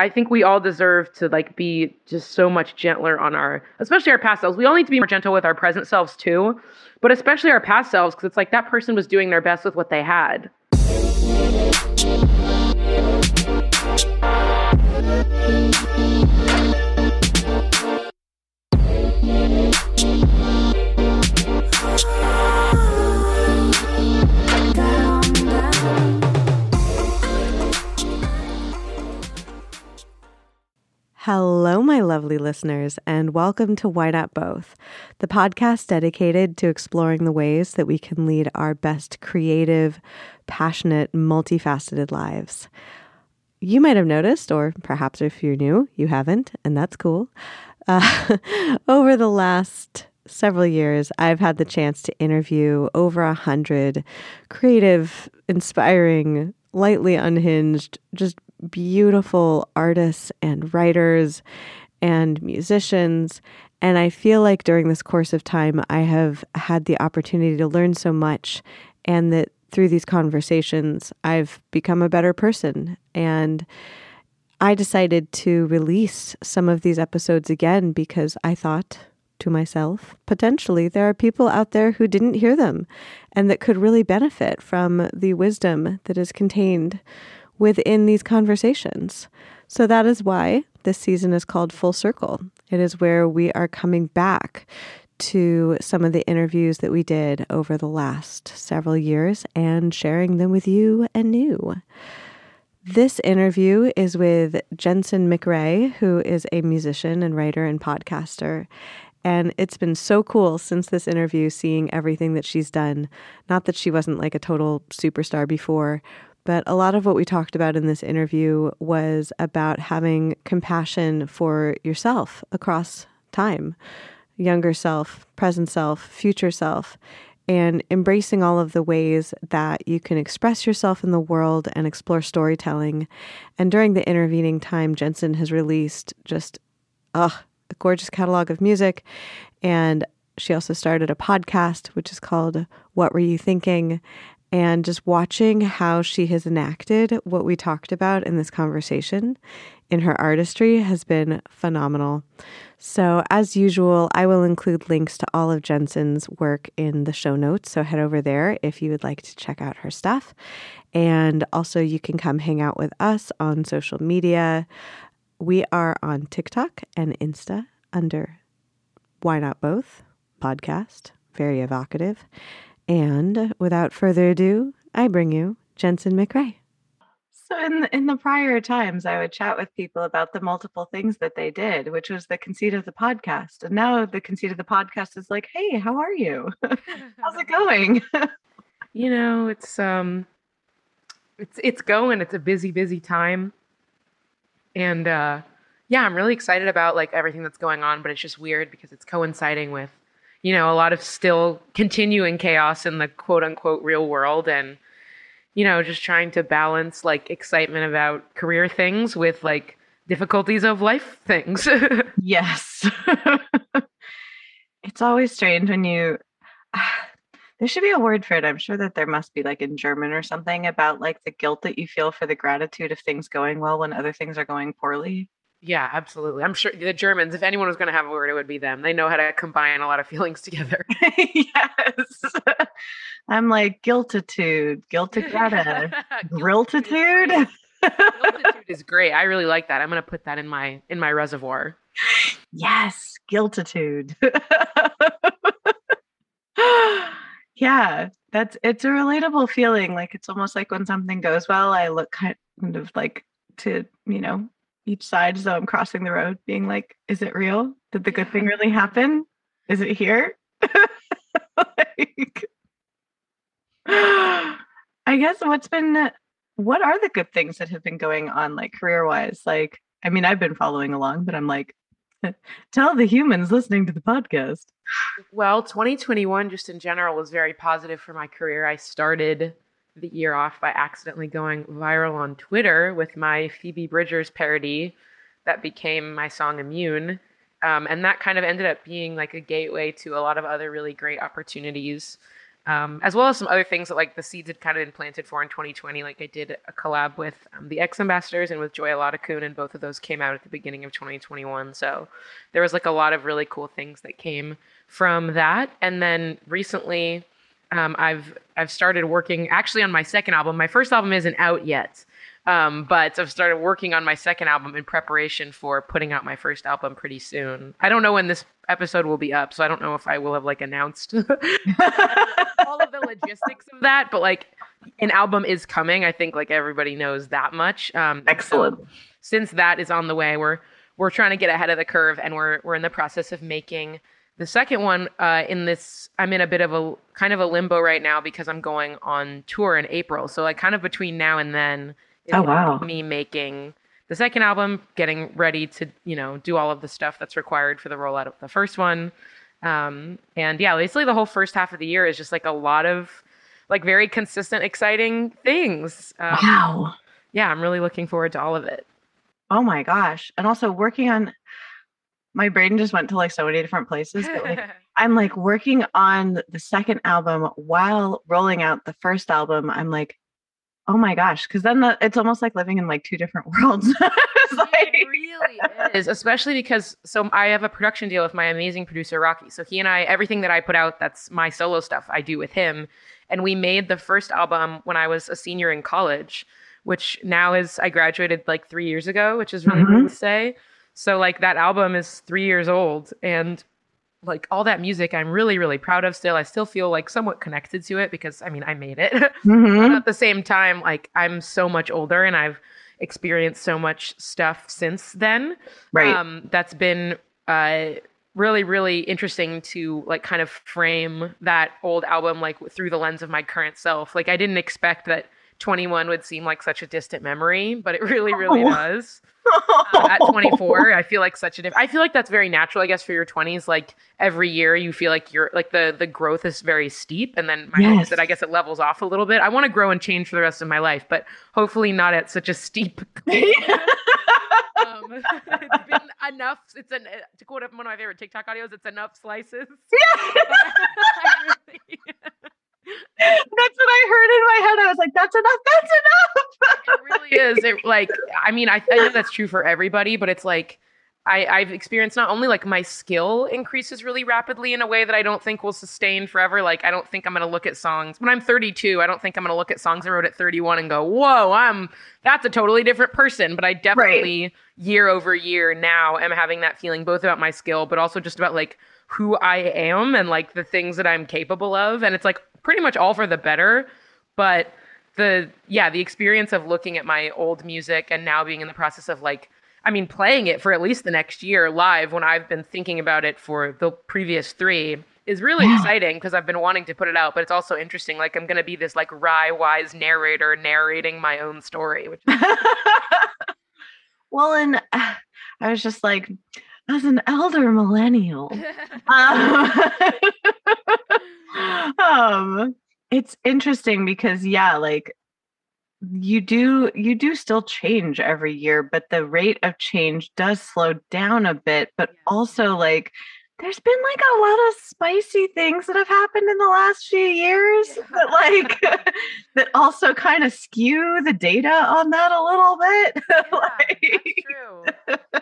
I think we all deserve to like be just so much gentler on our, especially our past selves. We all need to be more gentle with our present selves too, but especially our past selves because it's like that person was doing their best with what they had. Hello, my lovely listeners, and welcome to Why Not Both, the podcast dedicated to exploring the ways that we can lead our best creative, passionate, multifaceted lives. You might have noticed, or perhaps if you're new, you haven't, and that's cool. Uh, over the last several years, I've had the chance to interview over a hundred creative, inspiring, lightly unhinged, just beautiful artists and writers and musicians. And I feel like during this course of time, I have had the opportunity to learn so much, and that through these conversations, I've become a better person. And I decided to release some of these episodes again because I thought to myself, potentially there are people out there who didn't hear them and that could really benefit from the wisdom that is contained within these conversations. So that is why this season is called Full Circle. It is where we are coming back to some of the interviews that we did over the last several years and sharing them with you anew. This interview is with Jensen McRae, who is a musician and writer and podcaster. And it's been so cool since this interview seeing everything that she's done. Not that she wasn't like a total superstar before, but a lot of what we talked about in this interview was about having compassion for yourself across time younger self, present self, future self, and embracing all of the ways that you can express yourself in the world and explore storytelling. And during the intervening time, Jensen has released just a gorgeous catalog of music. And she also started a podcast, which is called What Were You Thinking? And just watching how she has enacted what we talked about in this conversation in her artistry has been phenomenal. So, as usual, I will include links to all of Jensen's work in the show notes. So, head over there if you would like to check out her stuff. And also, you can come hang out with us on social media. We are on TikTok and Insta under Why Not Both podcast. Very evocative. And without further ado, I bring you Jensen McRae. So in the, in the prior times, I would chat with people about the multiple things that they did, which was the conceit of the podcast. And now the conceit of the podcast is like, "Hey, how are you? How's it going?" you know, it's um, it's it's going. It's a busy, busy time, and uh, yeah, I'm really excited about like everything that's going on. But it's just weird because it's coinciding with you know, a lot of still continuing chaos in the quote unquote real world and, you know, just trying to balance like excitement about career things with like difficulties of life things. yes. it's always strange when you, there should be a word for it. I'm sure that there must be like in German or something about like the guilt that you feel for the gratitude of things going well when other things are going poorly. Yeah, absolutely. I'm sure the Germans, if anyone was going to have a word, it would be them. They know how to combine a lot of feelings together. yes. I'm like guiltitude, griltitude. Guiltitude is great. I really like that. I'm going to put that in my in my reservoir. Yes, guiltitude. yeah, that's it's a relatable feeling. Like it's almost like when something goes well, I look kind of like to, you know, each side as though I'm crossing the road, being like, is it real? Did the good thing really happen? Is it here? like, I guess what's been what are the good things that have been going on like career wise? Like, I mean, I've been following along, but I'm like, tell the humans listening to the podcast. Well, 2021 just in general was very positive for my career. I started the year off by accidentally going viral on Twitter with my Phoebe Bridgers parody that became my song Immune. Um, and that kind of ended up being like a gateway to a lot of other really great opportunities. um, as well as some other things that like the seeds had kind of been planted for in 2020. Like I did a collab with um, the X Ambassadors and with Joy Oladokun, and both of those came out at the beginning of 2021. So there was like a lot of really cool things that came from that. And then recently, um, I've I've started working actually on my second album. My first album isn't out yet, um, but I've started working on my second album in preparation for putting out my first album pretty soon. I don't know when this episode will be up, so I don't know if I will have like announced all of the logistics of that. But like, an album is coming. I think like everybody knows that much. Um, Excellent. So since that is on the way, we're we're trying to get ahead of the curve, and we're we're in the process of making the second one uh, in this, I'm in a bit of a kind of a limbo right now because I'm going on tour in April. So like kind of between now and then, oh wow, me making the second album, getting ready to you know do all of the stuff that's required for the rollout of the first one. Um, and yeah, basically the whole first half of the year is just like a lot of like very consistent, exciting things. Um, wow. Yeah, I'm really looking forward to all of it. Oh my gosh. And also working on my brain just went to like so many different places. But like I'm like working on the second album while rolling out the first album. I'm like, oh my gosh, because then the, it's almost like living in like two different worlds. like... It really is, especially because so I have a production deal with my amazing producer Rocky. So he and I, everything that I put out, that's my solo stuff, I do with him. And we made the first album when I was a senior in college, which now is I graduated like three years ago, which is really mm-hmm. to say. So like that album is three years old and like all that music I'm really, really proud of still. I still feel like somewhat connected to it because I mean I made it. Mm-hmm. but at the same time, like I'm so much older and I've experienced so much stuff since then. Right. Um, that's been uh really really interesting to like kind of frame that old album like through the lens of my current self like i didn't expect that 21 would seem like such a distant memory, but it really, really oh. does. Uh, at 24, I feel like such a diff- I feel like that's very natural, I guess, for your 20s. Like every year, you feel like you're like the the growth is very steep, and then my yes. hope is that I guess it levels off a little bit. I want to grow and change for the rest of my life, but hopefully not at such a steep. um, it's been enough. It's an to quote one of my favorite TikTok audios. It's enough slices. Yeah. That's what I heard in my head. I was like, that's enough. That's enough. it really is. It like, I mean, I, I know that's true for everybody, but it's like, I, I've experienced not only like my skill increases really rapidly in a way that I don't think will sustain forever. Like, I don't think I'm going to look at songs when I'm 32. I don't think I'm going to look at songs I wrote at 31 and go, whoa, I'm that's a totally different person. But I definitely right. year over year now am having that feeling both about my skill, but also just about like who I am and like the things that I'm capable of. And it's like pretty much all for the better. But the yeah, the experience of looking at my old music and now being in the process of like I mean playing it for at least the next year live when I've been thinking about it for the previous 3 is really yeah. exciting because I've been wanting to put it out, but it's also interesting. Like I'm gonna be this like wry wise narrator narrating my own story, which well, and uh, I was just like, as an elder millennial, um, um, it's interesting because yeah, like you do you do still change every year, but the rate of change does slow down a bit. But also like there's been like a lot of spicy things that have happened in the last few years yeah. that like that also kind of skew the data on that a little bit. Yeah, like, true.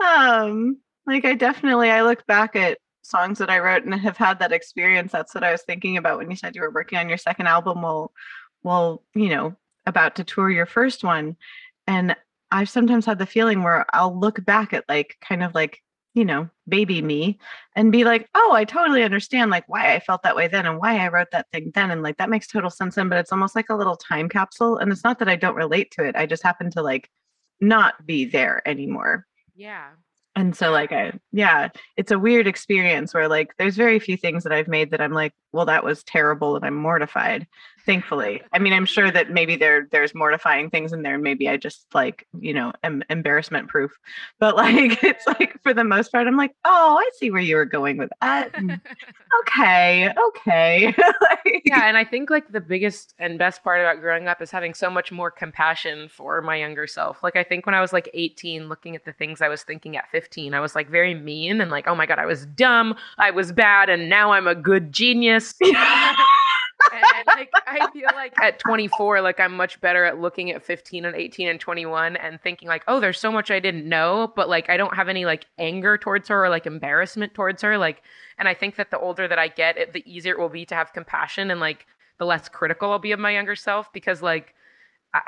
Um like I definitely I look back at songs that I wrote and have had that experience. That's what I was thinking about when you said you were working on your second album while while, you know, about to tour your first one. And I've sometimes had the feeling where I'll look back at like kind of like, you know, baby me and be like, oh, I totally understand like why I felt that way then and why I wrote that thing then. And like that makes total sense then, but it's almost like a little time capsule. And it's not that I don't relate to it. I just happen to like not be there anymore. Yeah. And so like i yeah it's a weird experience where like there's very few things that i've made that i'm like well that was terrible and i'm mortified thankfully. I mean, I'm sure that maybe there there's mortifying things in there, and maybe I just like you know am embarrassment proof. But like, it's like for the most part, I'm like, oh, I see where you were going with that. Mm, okay, okay. like, yeah, and I think like the biggest and best part about growing up is having so much more compassion for my younger self. Like I think when I was like 18, looking at the things I was thinking at 15, I was like very mean and like, oh my god, I was dumb, I was bad, and now I'm a good genius. And like I feel like at 24, like I'm much better at looking at 15 and 18 and 21 and thinking like, oh, there's so much I didn't know, but like I don't have any like anger towards her or like embarrassment towards her. Like, and I think that the older that I get, it, the easier it will be to have compassion and like the less critical I'll be of my younger self because like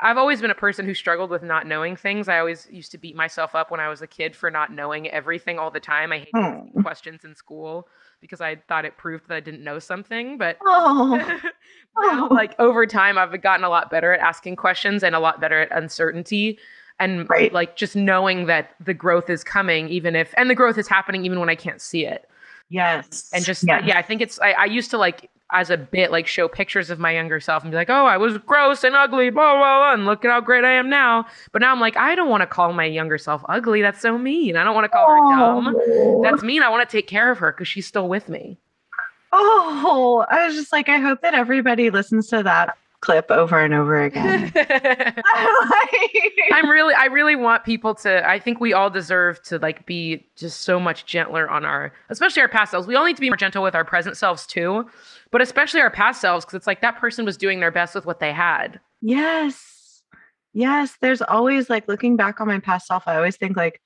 I've always been a person who struggled with not knowing things. I always used to beat myself up when I was a kid for not knowing everything all the time. I hated hmm. questions in school because I thought it proved that I didn't know something. But oh. now, oh. like over time, I've gotten a lot better at asking questions and a lot better at uncertainty. And right. like just knowing that the growth is coming, even if, and the growth is happening even when I can't see it. Yes. And just, yes. yeah, I think it's, I, I used to like as a bit like show pictures of my younger self and be like, oh, I was gross and ugly, blah, blah, blah, and look at how great I am now. But now I'm like, I don't want to call my younger self ugly. That's so mean. I don't want to call oh. her dumb. That's mean. I want to take care of her because she's still with me. Oh, I was just like, I hope that everybody listens to that clip over and over again. I'm really I really want people to I think we all deserve to like be just so much gentler on our especially our past selves. We all need to be more gentle with our present selves too, but especially our past selves because it's like that person was doing their best with what they had. Yes. Yes, there's always like looking back on my past self, I always think like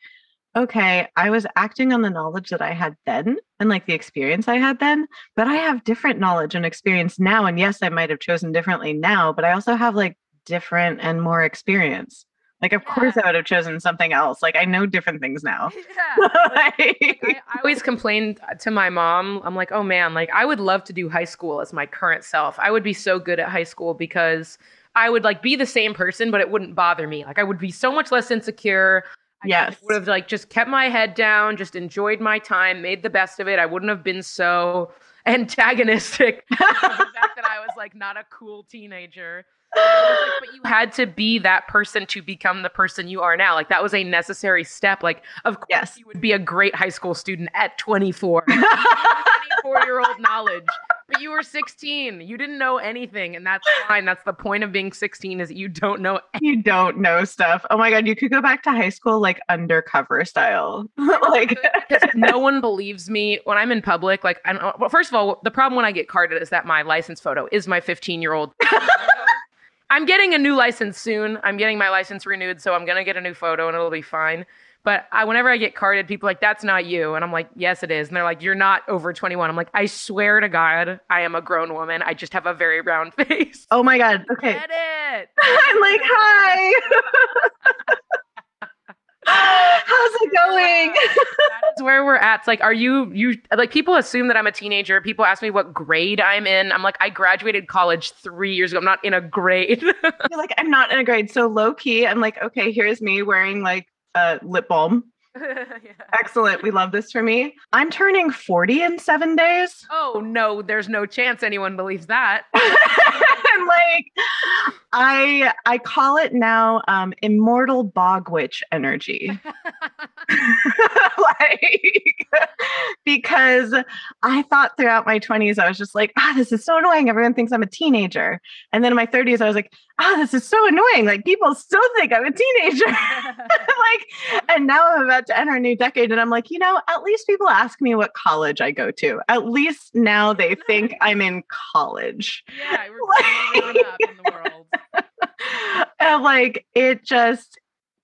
okay, I was acting on the knowledge that I had then and like the experience I had then, but I have different knowledge and experience now. And yes, I might have chosen differently now, but I also have like different and more experience. Like, of yeah. course, I would have chosen something else. Like, I know different things now. Yeah. like, I, I always complained to my mom. I'm like, oh man, like, I would love to do high school as my current self. I would be so good at high school because I would like be the same person, but it wouldn't bother me. Like, I would be so much less insecure. I yes. would have like just kept my head down, just enjoyed my time, made the best of it. I wouldn't have been so antagonistic the fact that I was like not a cool teenager. Like, but you had to be that person to become the person you are now. Like that was a necessary step. Like, of course, yes. you would be a great high school student at 24. 24 year old knowledge. But you were 16. You didn't know anything, and that's fine. That's the point of being 16 is that you don't know. Anything. You don't know stuff. Oh my god, you could go back to high school like undercover style. like no one believes me when I'm in public. Like, I don't, well, first of all, the problem when I get carded is that my license photo is my 15 year old. I'm getting a new license soon. I'm getting my license renewed, so I'm gonna get a new photo and it'll be fine. But I, whenever I get carded, people are like, that's not you. And I'm like, yes, it is. And they're like, you're not over 21. I'm like, I swear to God, I am a grown woman. I just have a very round face. Oh my God. Okay. Get it. I'm like, hi. How's it going? that is where we're at. It's like, are you you like people assume that I'm a teenager. People ask me what grade I'm in. I'm like, I graduated college three years ago. I'm not in a grade. You're like, I'm not in a grade. So low key, I'm like, okay, here's me wearing like uh, lip balm. yeah. Excellent. We love this for me. I'm turning 40 in seven days. Oh, no, there's no chance anyone believes that. and like, I I call it now um, immortal bog witch energy. like because I thought throughout my 20s, I was just like, ah, this is so annoying. Everyone thinks I'm a teenager. And then in my 30s, I was like, ah, this is so annoying. Like people still think I'm a teenager. like, and now I'm about to enter a new decade. And I'm like, you know, at least people ask me what college I go to. At least now they think I'm in college. Yeah, we're like, in the world. and like it just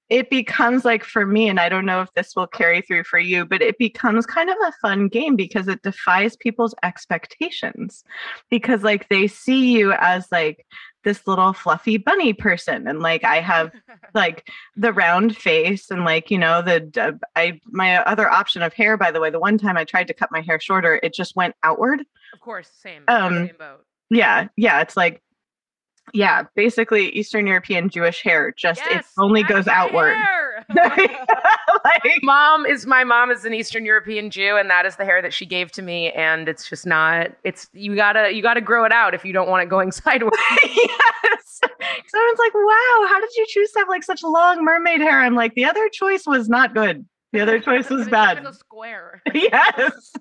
it becomes like for me, and I don't know if this will carry through for you, but it becomes kind of a fun game because it defies people's expectations. Because like they see you as like this little fluffy bunny person and like i have like the round face and like you know the uh, i my other option of hair by the way the one time i tried to cut my hair shorter it just went outward of course same um same boat yeah yeah it's like yeah, basically Eastern European Jewish hair. Just it only goes outward. like, mom is my mom is an Eastern European Jew, and that is the hair that she gave to me. And it's just not. It's you gotta you gotta grow it out if you don't want it going sideways. yes. Someone's like, wow, how did you choose to have like such long mermaid hair? I'm like, the other choice was not good. The other choice was It's bad. a square. yes.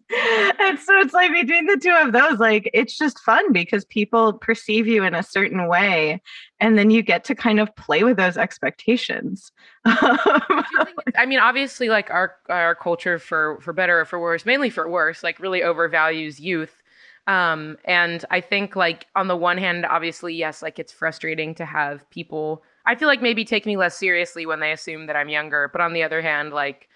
And so it's like between the two of those, like it's just fun because people perceive you in a certain way. And then you get to kind of play with those expectations. Think I mean, obviously, like our our culture, for for better or for worse, mainly for worse, like really overvalues youth. Um, and I think, like on the one hand, obviously, yes, like it's frustrating to have people. I feel like maybe take me less seriously when they assume that I'm younger. But on the other hand, like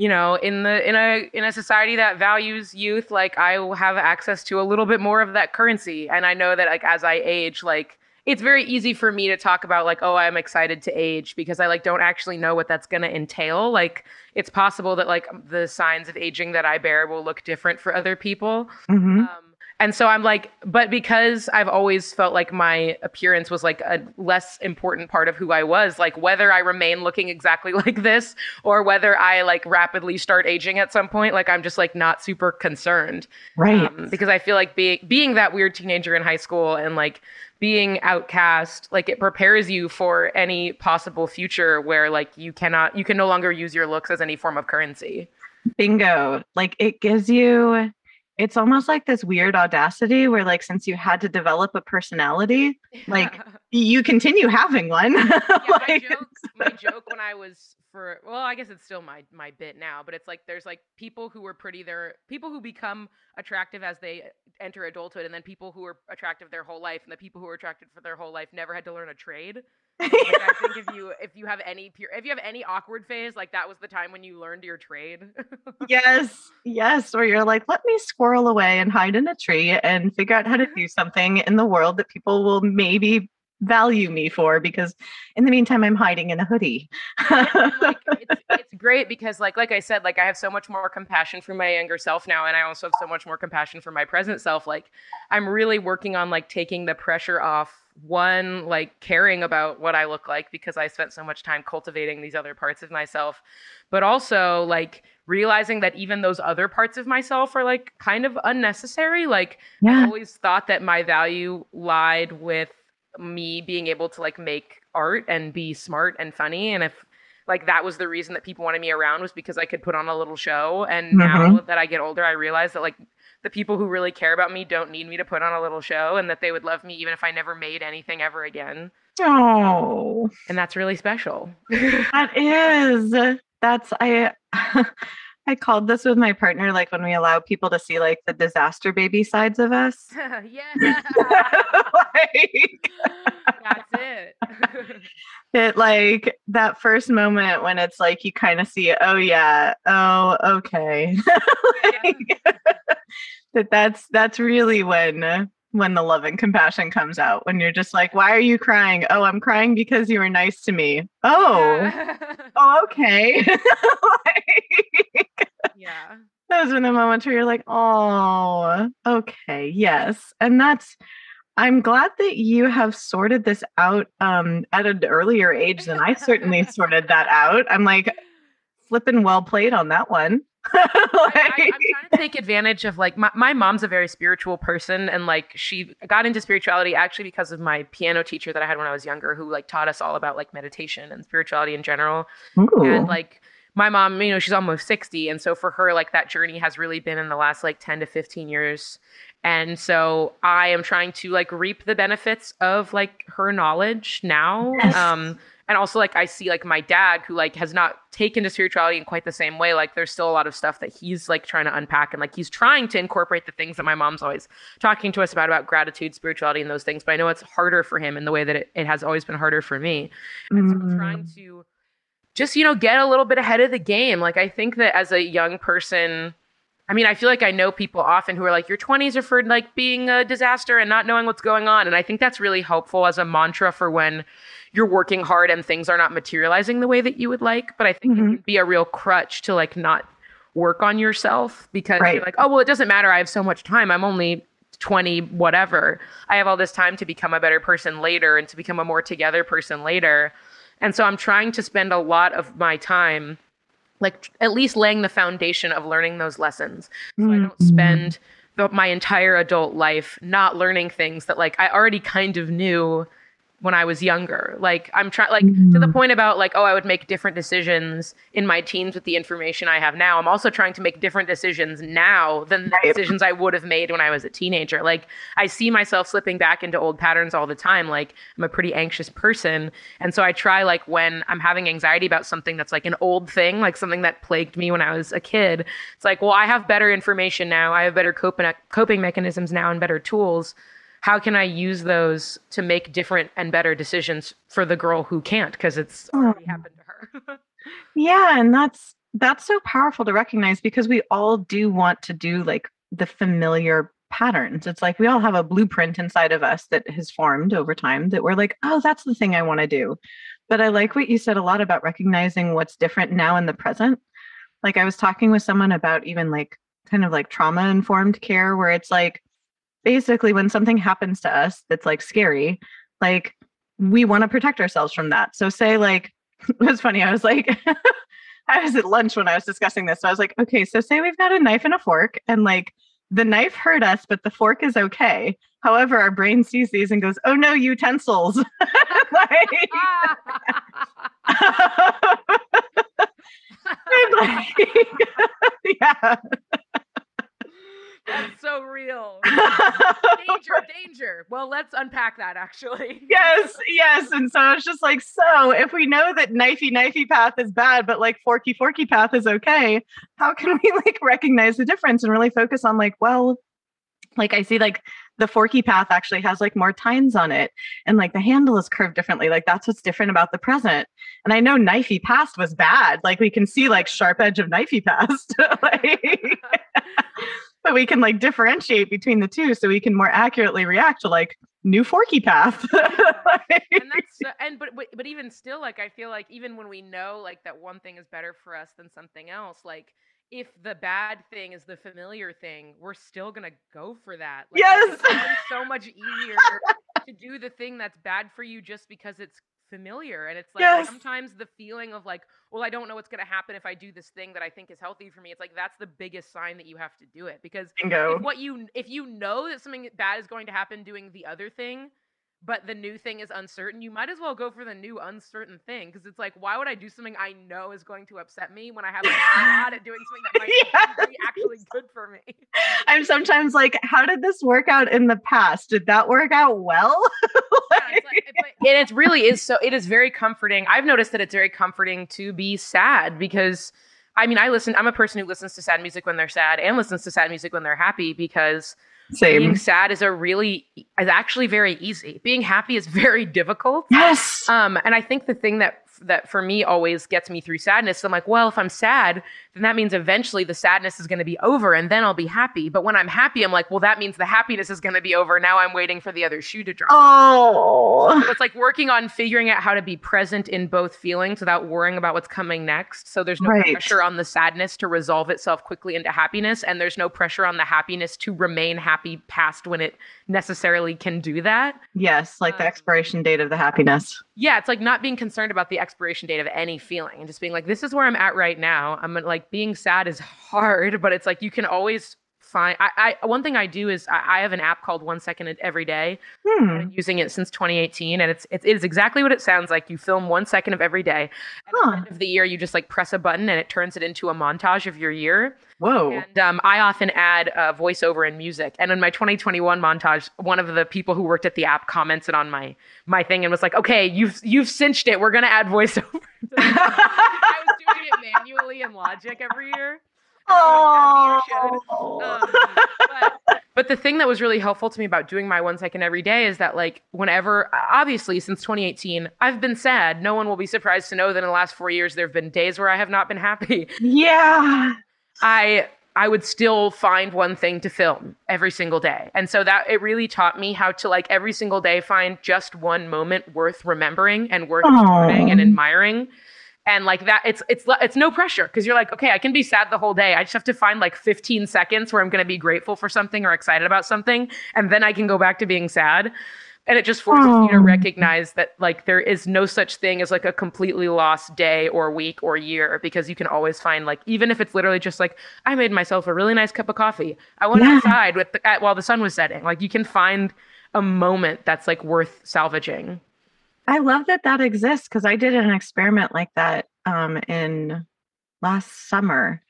you know, in the in a in a society that values youth, like I will have access to a little bit more of that currency. And I know that like as I age, like it's very easy for me to talk about like oh i'm excited to age because i like don't actually know what that's going to entail like it's possible that like the signs of aging that i bear will look different for other people Mhm. um, and so i'm like but because i've always felt like my appearance was like a less important part of who i was like whether i remain looking exactly like this or whether i like rapidly start aging at some point like i'm just like not super concerned Right. um, because I feel like being being that weird teenager in high school and like being outcast, like it prepares you for any possible future where like you cannot, you can no longer use your looks as any form of currency. Bingo. Like it gives you, it's almost like this weird audacity where, like, since you had to develop a personality, Like, you continue having one. yeah, my Like, joke, my joke when I was for well, I guess it's still my my bit now, but it's like there's like people who were pretty, they're people who become attractive as they enter adulthood, and then people who are attractive their whole life, and the people who are attracted for their whole life never had to learn a trade. Like, I think if you if you have any pure if you have any awkward phase, like that was the time when you learned your trade. yes, yes. Or you're like, let me squirrel away and hide in a tree and figure out how to do something in the world that people will maybe value me for because in the meantime i'm hiding in a hoodie like, it's, it's great because like like I said, like I have so much more compassion for my younger self now, and I also have so much more compassion for my present self. Like I'm really working on like taking the pressure off one, like caring about what I look like because I spent so much time cultivating these other parts of myself, but also like realizing that even those other parts of myself are like kind of unnecessary. Like I always thought that my value lied with me being able to like make art and be smart and funny and if like that was the reason that people wanted me around was because I could put on a little show and now uh-huh. that I get older I realize that like the people who really care about me don't need me to put on a little show and that they would love me even if I never made anything ever again. Oh. And that's really special. That is that's i i called this with my partner like when we allow people to see like the disaster baby sides of us. Yeah. Like that's it. it like that first moment when it's like you kind of see oh yeah. Oh okay. Like, that that's that's really when when the love and compassion comes out when you're just like why are you crying? Oh i'm crying because you were nice to me. Oh. Oh okay. Like, yeah. Those are the moments where you're like oh okay yes. And that's i'm glad that you have sorted this out um at an earlier age than i certainly sorted that out. I'm like flipping well played on that one I, I, Like- I'm trying to take advantage of like my, my mom's a very spiritual person and like she got into spirituality actually because of my piano teacher that I had when I was younger who like taught us all about like meditation and spirituality in general Ooh. and like my mom you know she's almost 60 and so for her like that journey has really been in the last like 10 to 15 years and so i am trying to like reap the benefits of like her knowledge now Yes. um and also like i see like my dad who like has not taken to spirituality in quite the same way like there's still a lot of stuff that he's like trying to unpack and like he's trying to incorporate the things that my mom's always talking to us about about gratitude spirituality and those things but i know it's harder for him in the way that it, it has always been harder for me and so I'm trying Mm. to just you know get a little bit ahead of the game like i think that as a young person i mean i feel like i know people often who are like your 20s are for like being a disaster and not knowing what's going on and i think that's really helpful as a mantra for when you're working hard and things are not materializing the way that you would like but i think it Mhm. can be a real crutch to like not work on yourself because Right. you're like oh well it doesn't matter i have so much time i'm only 20 whatever. I have all this time to become a better person later and to become a more together person later. And so I'm trying to spend a lot of my time like at least laying the foundation of learning those lessons. So I don't mm-hmm. spend the, my entire adult life not learning things that like I already kind of knew when I was younger. Like I'm trying like to the mm-hmm. point about like oh I would make different decisions in my teens with the information I have now. I'm also trying to make different decisions now than the Right. decisions I would have made when I was a teenager. Like I see myself slipping back into old patterns all the time. Like I'm a pretty anxious person and so I try like when I'm having anxiety about something that's like an old thing, like something that plagued me when I was a kid. It's like, well, I have better information now. I have better coping coping mechanisms now and better tools how can I use those to make different and better decisions for the girl who can't because it's oh. already happened to her. Yeah, and that's that's so powerful to recognize because we all do want to do like the familiar patterns. It's like we all have a blueprint inside of us that has formed over time that we're like, "Oh, that's the thing I want to do." But I like what you said a lot about recognizing what's different now in the present. Like I was talking with someone about even like kind of like trauma informed care where it's like basically when something happens to us that's like scary, like we want to protect ourselves from that. So say like it was funny. I was like, I was at lunch when I was discussing this. So I was like, okay, so say we've got a knife and a fork, and like the knife hurt us, but the fork is okay. However, our brain sees these and goes, oh no, utensils. like, like, yeah. That's so real. danger, danger. Well, let's unpack that actually. yes, yes. And so it's just like, so if we know that knifey knifey path is bad, but like forky forky path is okay, how can we like recognize the difference and really focus on like, well, like I see like the forky path actually has like more tines on it and like the handle is curved differently. Like that's what's different about the present. And I know knifey past was bad. Like we can see like sharp edge of knifey past. like, but we can like differentiate between the two so we can more accurately react to like new forky path. Like- and that's so- and but, but but even still like i feel like even when we know like that one thing is better for us than something else like if the bad thing is the familiar thing we're still gonna go for that like, Yes. it's so much easier to do the thing that's bad for you just because it's familiar and it's like Yes. sometimes the feeling of like well i don't know what's gonna happen if i do this thing that i think is healthy for me it's like that's the biggest sign that you have to do it because Bingo. if what you if you know that something bad is going to happen doing the other thing but the new thing is uncertain you might as well go for the new uncertain thing because it's like why would i do something i know is going to upset me when i have a shot at doing something that might be actually good for me I'm sometimes like, how did this work out in the past? Did that work out well? Yeah, it's like- but- and it really is so it is very comforting i've noticed that it's very comforting to be sad because i mean i listen i'm a person who listens to sad music when they're sad and listens to sad music when they're happy because being sad is a really is actually very easy. Being happy is very difficult. Yes. Um, and I think the thing that that for me always gets me through sadness, I'm like, well, if I'm sad, then that means eventually the sadness is going to be over, and then I'll be happy. But when I'm happy, I'm like, well, that means the happiness is going to be over. Now I'm waiting for the other shoe to drop. Oh. So it's like working on figuring out how to be present in both feelings without worrying about what's coming next. So there's no Right. pressure on the sadness to resolve itself quickly into happiness, and there's no pressure on the happiness to remain happy past when it necessarily can do that. Yes, like the Um, expiration date of the happiness. Yeah, it's like not being concerned about the expiration date of any feeling and just being like, this is where I'm at right now. I'm like being sad is hard, but it's like you can always find. I, I one thing I do is I, I have an app called One Second Every Day. I've Hmm. been using it since 2018, and it's it, it is exactly what it sounds like. You film one second of every day. At Huh. the end of the year, you just like press a button, and it turns it into a montage of your year. Whoa. And um, I often add uh, voiceover and music. And in my 2021 montage, one of the people who worked at the app commented on my my thing and was like, "Okay, you've you've cinched it. We're gonna add voiceover." I was doing it manually in Logic every year. Um, but, but the thing that was really helpful to me about doing my one second every day is that like whenever obviously since 2018 i've been sad. No one will be surprised to know that in the last four years there have been days where i have not been happy. Yeah. i i would still find one thing to film every single day. And so that it really taught me how to like every single day find just one moment worth remembering and worth recording and admiring and like that it's it's it's no pressure because you're like okay i can be sad the whole day. I just have to find like 15 seconds where i'm going to be grateful for something or excited about something and then i can go back to being sad. And it just forces oh. you to oh. recognize that like there is no such thing as like a completely lost day or week or year because you can always find like even if it's literally just like i made myself a really nice cup of coffee. I went yeah. outside with the, at, while the sun was setting. Like you can find a moment that's like worth salvaging I love that that exists because I did an experiment like that um, in last summer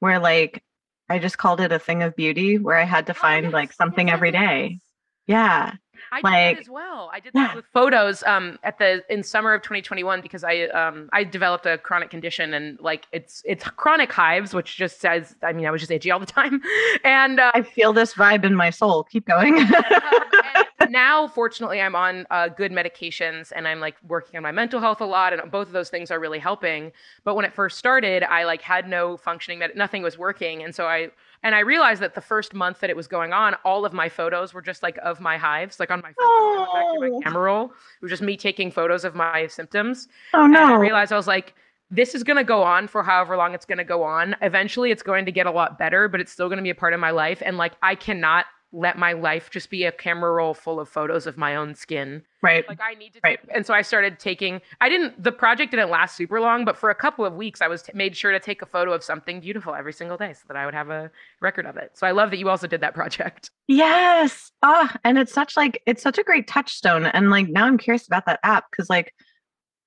where like I just called it a thing of beauty where I had to oh, find oh, yes. like something every day. Yeah. I like, did that as well. I did that yeah. with photos um, at the in summer of 2021 because I um, I developed a chronic condition and like it's it's chronic hives, which just says I mean I was just itchy all the time, and uh, I feel this vibe in my soul. Keep going. now, fortunately, I'm on uh, good medications and I'm like working on my mental health a lot, and both of those things are really helping. But when it first started, I like had no functioning med- nothing was working, and so I and I realized that the first month that it was going on, all of my photos were just like of my hives, like on my phone, oh. my camera roll. It was just me taking photos of my symptoms. Oh no! And I realized I was like, this is going to go on for however long it's going to go on. Eventually, it's going to get a lot better, but it's still going to be a part of my life. And like, I cannot let my life just be a camera roll full of photos of my own skin. Right. Like I need to. Right. Take, and so I started taking. I didn't. The project didn't last super long, but for a couple of weeks, I was t- made sure to take a photo of something beautiful every single day, so that I would have a record of it. So I love that you also did that project. Yes. Ah, oh, and it's such like it's such a great touchstone. And like now I'm curious about that app because like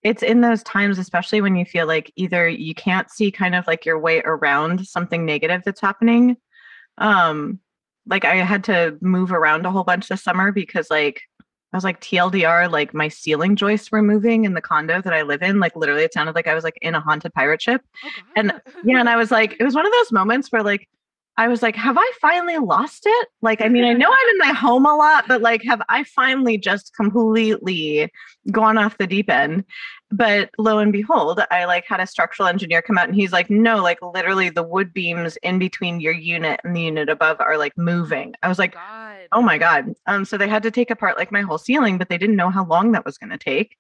it's in those times especially when you feel like either you can't see kind of like your way around something negative that's happening um like I had to move around a whole bunch this summer because like I was like TLDR, like my ceiling joists were moving in the condo that I live in. Like literally, it sounded like I was like in a haunted pirate ship. Oh, and yeah, and I was like, it was one of those moments where like I was like, have I finally lost it? Like, I mean, I know I'm in my home a lot, but like, have I finally just completely gone off the deep end? But lo and behold, I like had a structural engineer come out and he's like, no, like literally the wood beams in between your unit and the unit above are like moving. I was like, God. oh my God. Um, so they had to take apart like my whole ceiling, but they didn't know how long that was going to take.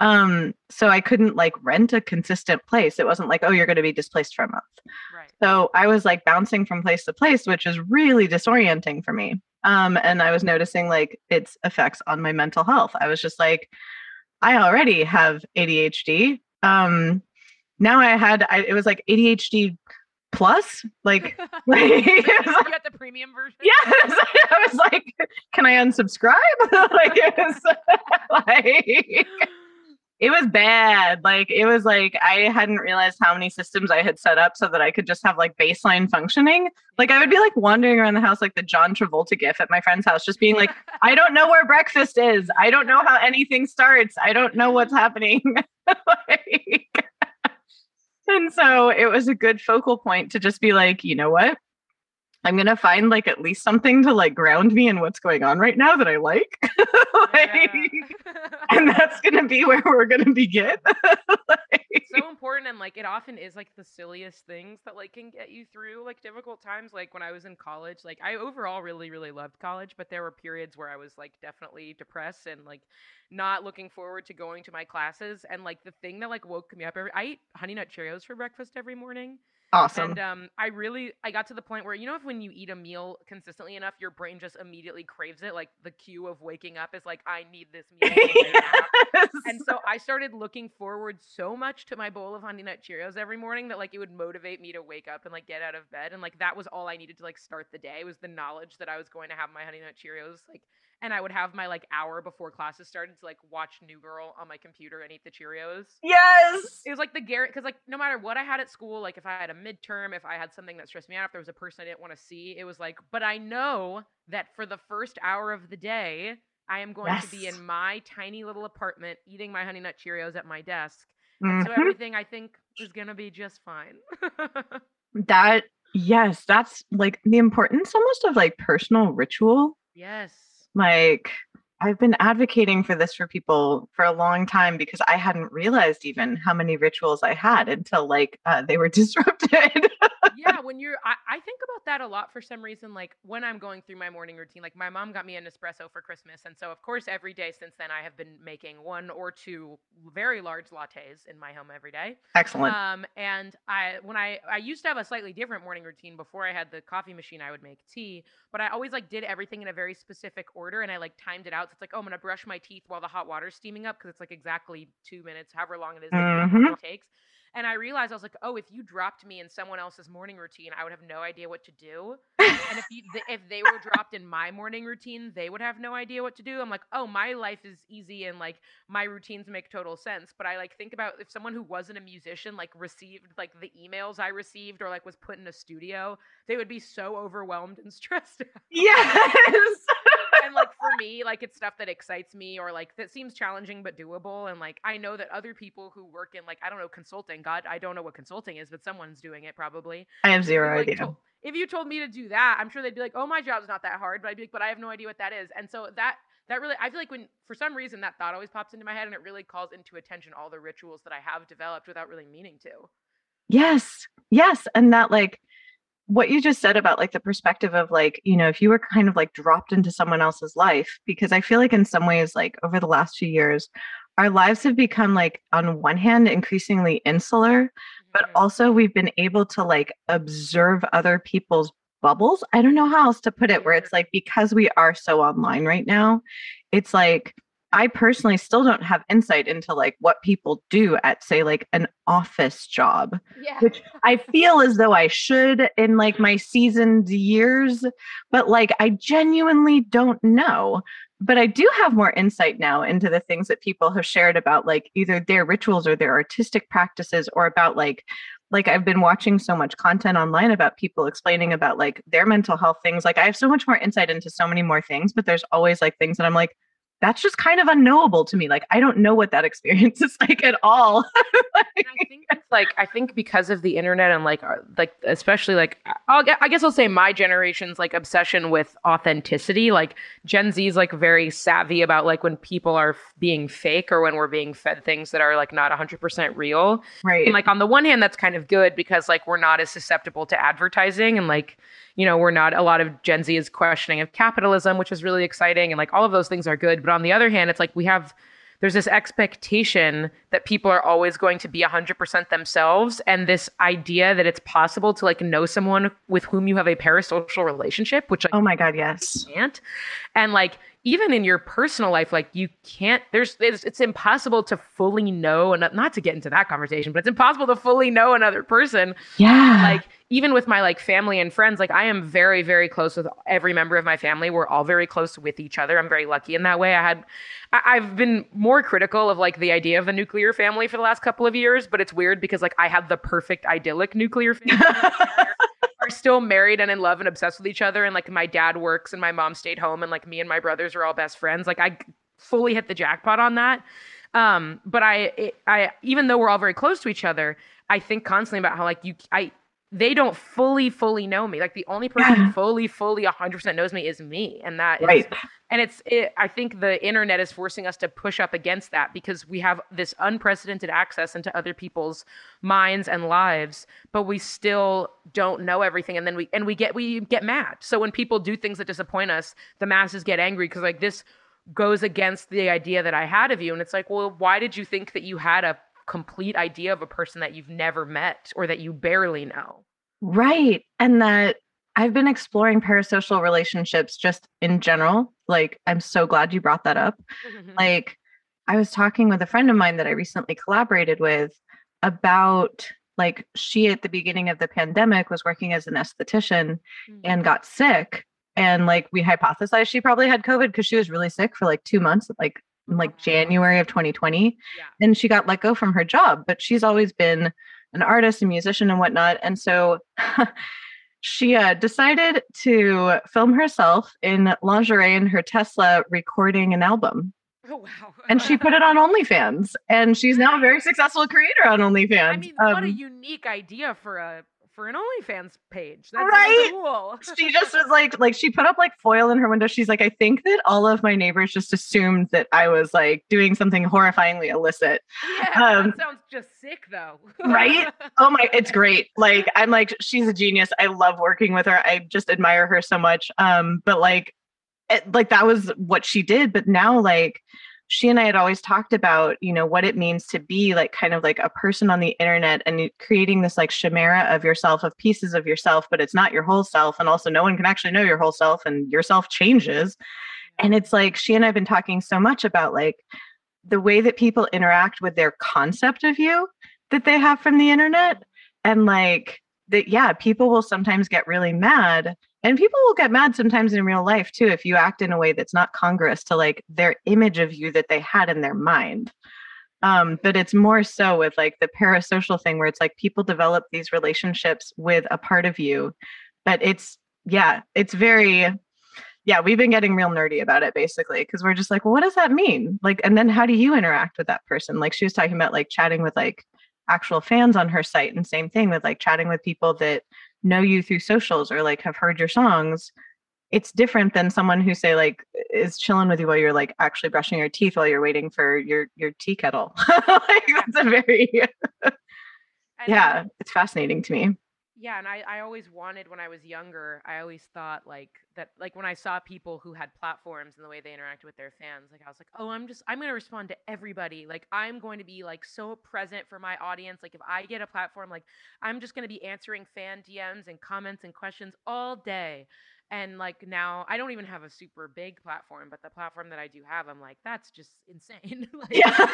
Um, so I couldn't like rent a consistent place. It wasn't like, oh, you're going to be displaced for a month. Right. So I was like bouncing from place to place, which is really disorienting for me. Um, and I was noticing like its effects on my mental health. I was just like, I already have ADHD. Um, now I had, I, it was like ADHD plus like, like you got the premium version yes i was like can i unsubscribe like it was like it was bad. Like it was like I hadn't realized how many systems I had set up so that I could just have like baseline functioning. Like I would be like wandering around the house like the John Travolta gif at my friend's house, just being like, I don't know where breakfast is. I don't know how anything starts. I don't know what's happening. like, and so it was a good focal point to just be like, you know what? I'm gonna find like at least something to like ground me in what's going on right now that I like. like and that's gonna be where we're gonna begin. like, it's so important and like it often is like the silliest things that like can get you through like difficult times. Like when I was in college, like I overall really, really loved college, but there were periods where I was like definitely depressed and like not looking forward to going to my classes. And like the thing that like woke me up every I eat honey nut Cheerios for breakfast every morning. Awesome. And um, I really I got to the point where you know if when you eat a meal consistently enough, your brain just immediately craves it. Like the cue of waking up is like I need this meal. yes. And so I started looking forward so much to my bowl of Honey Nut Cheerios every morning that like it would motivate me to wake up and like get out of bed. And like that was all I needed to like start the day was the knowledge that I was going to have my Honey Nut Cheerios like and I would have my like hour before classes started to like watch New Girl on my computer and eat the Cheerios. Yes. It was like the Garrett because like no matter what I had at school, like if I had a midterm, if I had something that stressed me out, if there was a person I didn't want to see, it was like, but I know that for the first hour of the day, I am going yes. to be in my tiny little apartment eating my honey nut Cheerios at my desk. Mm-hmm. And so everything I think is gonna be just fine. that yes, that's like the importance almost of like personal ritual. Yes like, I've been advocating for this for people for a long time because I hadn't realized even how many rituals I had until like uh, they were disrupted. yeah, when you're, I, I think about that a lot for some reason. Like when I'm going through my morning routine, like my mom got me an espresso for Christmas. And so, of course, every day since then, I have been making one or two very large lattes in my home every day. Excellent. Um, and I, when I, I used to have a slightly different morning routine before I had the coffee machine, I would make tea, but I always like did everything in a very specific order and I like timed it out. It's like, oh, I'm going to brush my teeth while the hot water's steaming up because it's like exactly two minutes, however long it is Mhm. it takes. And I realized I was like, oh, if you dropped me in someone else's morning routine, I would have no idea what to do. And if you, th- if they were dropped in my morning routine, they would have no idea what to do. I'm like, oh, my life is easy and like my routines make total sense. But I like think about if someone who wasn't a musician like received like the emails I received or like was put in a studio, they would be so overwhelmed and stressed out yes. For me like it's stuff that excites me or like that seems challenging but doable and like i know that other people who work in like i don't know consulting god i don't know what consulting is but someone's doing it probably I have zero Like, idea. to- if you told me to do that i'm sure they'd be like oh my job's not that hard but i'd be like but i have no idea what that is and so that that really i feel like when for some reason that thought always pops into my head and it really calls into attention all the rituals that i have developed without really meaning to Yes. Yes. And that like what you just said about like the perspective of like, you know, if you were kind of like dropped into someone else's life, because I feel like in some ways, like over the last few years, our lives have become like on one hand increasingly insular, but Mhm. also we've been able to like observe other people's bubbles. I don't know how else to put it, where it's like because we are so online right now, it's like I personally still don't have insight into like what people do at say like an office job yeah which I feel as though I should in like my seasoned years, but like I genuinely don't know. But I do have more insight now into the things that people have shared about like either their rituals or their artistic practices or about like like I've been watching so much content online about people explaining about like their mental health things. Like I have so much more insight into so many more things, but there's always like things that I'm like that's just kind of unknowable to me. Like I don't know what that experience is like at all. And I think it's like I think because of the internet and like like especially like I'll, I guess I'll say my generation's like obsession with authenticity. Like Gen Z is like very savvy about like when people are being fake or when we're being fed things that are like not 100% real. right. And like on the one hand that's kind of good because like we're not as susceptible to advertising and like you know we're not a lot of Gen Z is questioning of capitalism which is really exciting and like all of those things are good but on the other hand it's like we have there's this expectation that people are always going to be 100% themselves and this idea that it's possible to like know someone with whom you have a parasocial relationship which like oh my god, yes. can't. And like even in your personal life like you can't there's it's, it's impossible to fully know and not to get into that conversation but it's impossible to fully know another person. Yeah. like even with my like family and friends like i am very very close with every member of my family. We're all very close with each other. I'm very lucky in that way. I had I- i've been more critical of like the idea of a nuclear family for the last couple of years but it's weird because like i had the perfect idyllic nuclear family. Are still married and in love and obsessed with each other and like my dad works and my mom stayed home and like me and my brothers are all best friends. Like i fully hit the jackpot on that. Um but i it, i even though we're all very close to each other i think constantly about how like you i they don't fully fully know me like the only person Yeah. who fully fully 100% knows me is me and that is right. and it's it, i think the internet is forcing us to push up against that because we have this unprecedented access into other people's minds and lives but we still don't know everything and then we and we get we get mad so when people do things that disappoint us the masses get angry because like this goes against the idea that i had of you and it's like well why did you think that you had a complete idea of a person that you've never met or that you barely know Right. And that I've been exploring parasocial relationships just in general. Like, I'm so glad you brought that up. Like, I was talking with a friend of mine that I recently collaborated with about like she at the beginning of the pandemic was working as an esthetician hmm. and got sick and like we hypothesized she probably had covid because she was really sick for like 2 months like like January of 2020 Yeah. and she got let go from her job but she's always been an artist and musician and whatnot and so she uh, decided to film herself in lingerie in her tesla recording an album oh wow and she put it on OnlyFans, and she's now a very successful creator on OnlyFans. I mean, what a Um, unique idea for a for an OnlyFans page. That's Right? cool. she just was like like she put up like foil in her window she's like i think that all of my neighbors just assumed that i was like doing something horrifyingly illicit yeah, um, that sounds just sick though. Right? oh my it's great like i'm like she's a genius i love working with her i just admire her so much um but like it, like that was what she did but now like she and i had always talked about you know what it means to be like kind of like a person on the internet and creating this like chimera of yourself of pieces of yourself but it's not your whole self and also no one can actually know your whole self and yourself changes. And it's like she and i've been talking so much about like the way that people interact with their concept of you that they have from the internet and like that yeah people will sometimes get really mad and people will get mad sometimes in real life too if you act in a way that's not congruous to like their image of you that they had in their mind. Um but it's more so with like the parasocial thing where it's like people develop these relationships with a part of you but it's yeah it's very yeah we've been getting real nerdy about it basically because we're just like well what does that mean? Like and then how do you interact with that person? Like she was talking about like chatting with like actual fans on her site and same thing with like chatting with people that know you through socials or like have heard your songs it's different than someone who say like is chilling with you while you're like actually brushing your teeth while you're waiting for your your tea kettle. Like that's a very yeah it's fascinating to me yeah and I, I always wanted when i was younger i always thought like that like when i saw people who had platforms and the way they interacted with their fans like i was like oh i'm just i'm going to respond to everybody. Like i'm going to be like so present for my audience. Like if i get a platform like i'm just going to be answering fan dms and comments and questions all day and like now i don't even have a super big platform but the platform that i do have i'm like that's just insane like yeah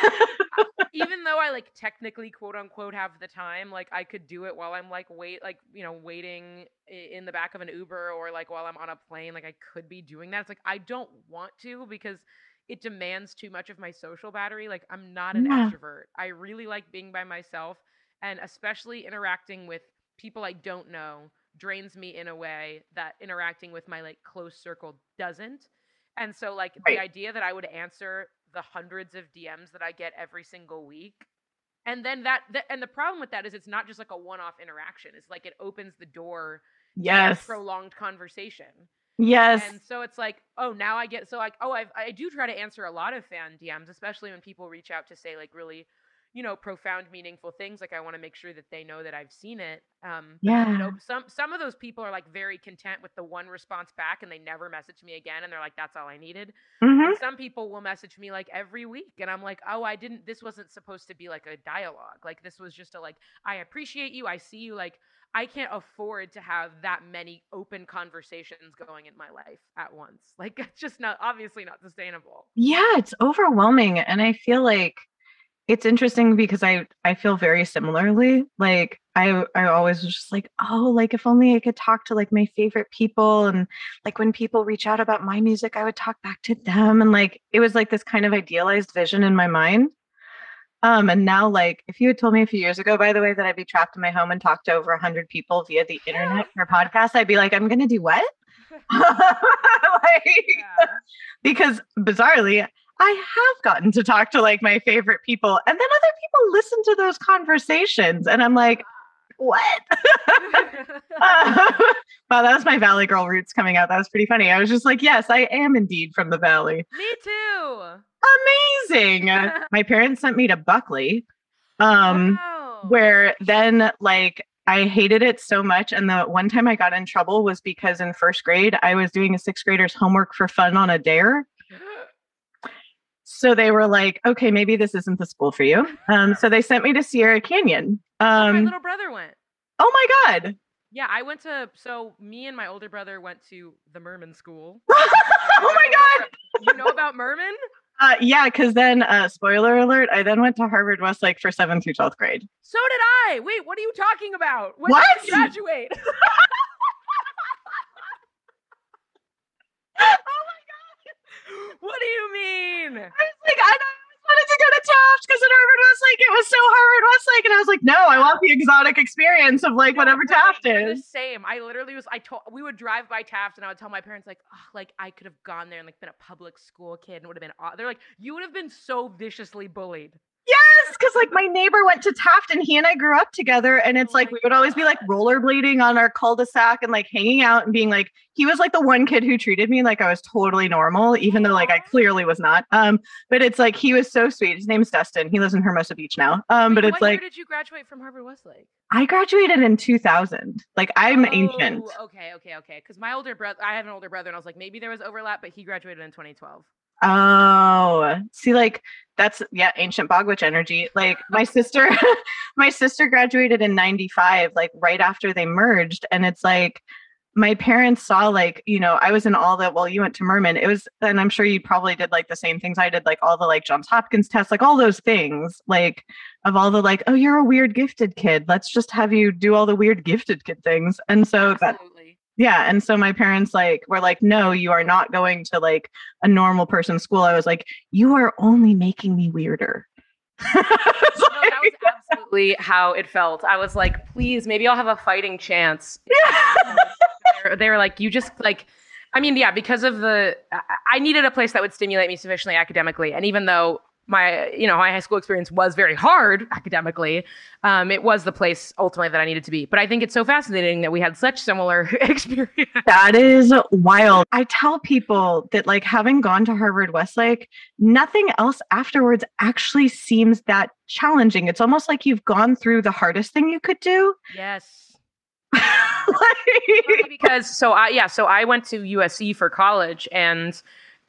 uh, even though I like technically quote unquote have the time, like I could do it while I'm like wait like you know waiting in the back of an Uber or like while I'm on a plane, like I could be doing that. It's like I don't want to because it demands too much of my social battery. Like I'm not an Yeah. extrovert. I really like being by myself and especially interacting with people I don't know drains me in a way that interacting with my like close circle doesn't. And so like Right. the idea that I would answer the hundreds of DMs that I get every single week. And then that, th- and the problem with that is it's not just like a one-off interaction. It's like it opens the door yes prolonged conversation. yes And so it's like, oh, now I get so like, oh, I've, I do try to answer a lot of fan DMs, especially when people reach out to say like really, you know, profound, meaningful things. Like I want to make sure that they know that I've seen it. Um, then, you know, Yeah. some some of those people are like very content with the one response back, and they never message me again, and they're like, that's all I needed. Mhm. And some people will message me like every week, and I'm like, oh, I didn't. This wasn't supposed to be like a dialogue. Like this was just a like, I appreciate you. I see you. Like I can't afford to have that many open conversations going in my life at once. Like it's just not obviously not sustainable. yeah it's overwhelming and i feel like it's interesting because i i feel very similarly like i i always was just like oh like if only i could talk to like my favorite people and like when people reach out about my music i would talk back to them and like it was like this kind of idealized vision in my mind. Um and now like if you had told me a few years ago by the way that i'd be trapped in my home and talk to over 100 people via the internet for podcast i'd be like i'm gonna do what? Like Yeah. because bizarrely i have gotten to talk to like my favorite people and then other people listen to those conversations and i'm like what wow that was my valley girl roots coming out that was pretty funny i was just like yes i am indeed from the valley Me too. amazing my parents sent me to buckley um Wow. where then like I hated it so much. And the one time I got in trouble was because in first grade, I was doing a sixth grader's homework for fun on a dare. So they were like, okay, maybe this isn't the school for you. Um, so they sent me to Sierra Canyon. my Um, little brother went. oh my God. Yeah, I went to so me and my older brother went to the Mirman school. oh my God. You know about Mirman? Uh, yeah, because then, uh, spoiler alert, I then went to Harvard Westlake for seventh through 12th grade. So did I. Wait, what are you talking about? When What? did you graduate? oh my God. What do you mean? I was like, I wanted to go to Taft because at Harvard Westlake it was so Harvard Westlake, and I was like, no, I want the exotic experience of like No, whatever Taft is. The same. I literally was. I told we would drive by Taft, and I would tell my parents like, oh, like I could have gone there and like been a public school kid and would have been. aw-" They're like, you would have been so viciously bullied. Yes, because like my neighbor went to Taft and he and I grew up together. And it's like we would always be like rollerblading on our cul-de-sac and like hanging out and being like, he was like the one kid who treated me like I was totally normal, even though like I clearly was not. Um, but it's like he was so sweet. His name's Dustin. He lives in Hermosa Beach now. Um, but Wait, it's like did you graduate from Harvard Westlake? I graduated in 2000. Like I'm Oh, ancient. Okay, okay, okay. Because my older brother, I have an older brother, and I was like, maybe there was overlap, but he graduated in 2012. Oh, see, like that's yeah, ancient Bogwitch energy. Like my sister, my sister graduated in '95, like right after they merged, and it's like my parents saw like you know I was in all the well, you went to Mirman. It was, and I'm sure you probably did like the same things I did, like all the like Johns Hopkins tests, like all those things, like of all the like, oh, you're a weird gifted kid. Let's just have you do all the weird gifted kid things, and so that. Yeah and so my parents like were like no you are not going to like a normal person school i was like you are only making me weirder No, that was absolutely how it felt. I was like, please, maybe I'll have a fighting chance. they were- they were like, you just like, I mean, yeah, because of the, I needed a place that would stimulate me sufficiently academically. And even though my, you know, my high school experience was very hard academically, um, it was the place ultimately that I needed to be. But I think it's so fascinating that we had such similar experience. that is wild i tell people that like having gone to harvard westlake nothing else afterwards actually seems that challenging it's almost like you've gone through the hardest thing you could do Yes. Because so I yeah so I went to USC for college and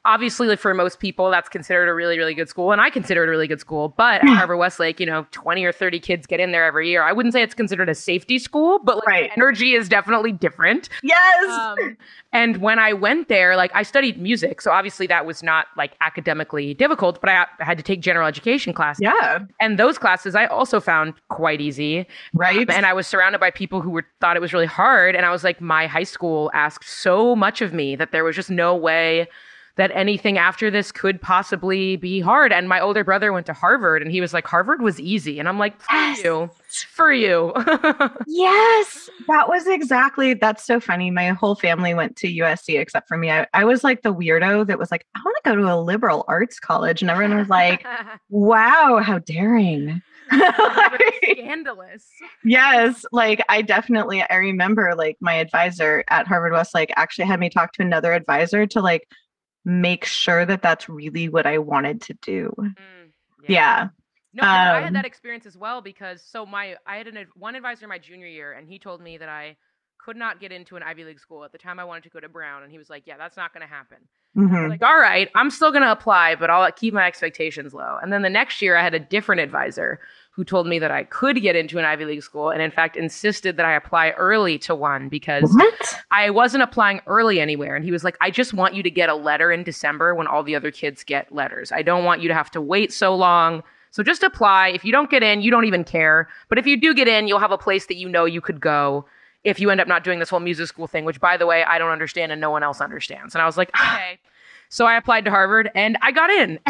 obviously like for most people that's considered a really really good school and I consider it a really good school but Yeah. Harvard Westlake you know 20 or 30 kids get in there every year I wouldn't say it's considered a safety school but like Right. energy is definitely different yes um, and when I went there, like I studied music, so obviously that was not like academically difficult, but I I had to take general education classes. yeah And those classes I also found quite easy. right And I was surrounded by people who were thought it was really hard. And I was like, my high school asked so much of me that there was just no way that anything after this could possibly be hard. And my older brother went to Harvard and he was like, Harvard was easy. And I'm like, for Yes. you, for you. Yes, that was exactly. That's so funny. My whole family went to USC except for me. I, I was like the weirdo that was like, I want to go to a liberal arts college. And everyone was like, wow, how daring. scandalous. yes, like I definitely, I remember like my advisor at Harvard Westlake actually had me talk to another advisor to like make sure that that's really what I wanted to do. Mm, Yeah. No, and I had Um, that experience as well because so my I had an one advisor my junior year and he told me that I could not get into an Ivy League school at the time I wanted to go to Brown and he was like, "Yeah, that's not going to happen." I was Mhm. like, "All right, I'm still going to apply, but I'll keep my expectations low." And then the next year I had a different advisor who told me that I could get into an Ivy League school and in fact insisted that I apply early to one because What? I wasn't applying early anywhere. And he was like, I just want you to get a letter in December when all the other kids get letters. I don't want you to have to wait so long. So just apply. If you don't get in, you don't even care. But if you do get in, you'll have a place that you know you could go if you end up not doing this whole music school thing, which by the way, I don't understand and no one else understands. And I was like, okay. So I applied to Harvard and I got in.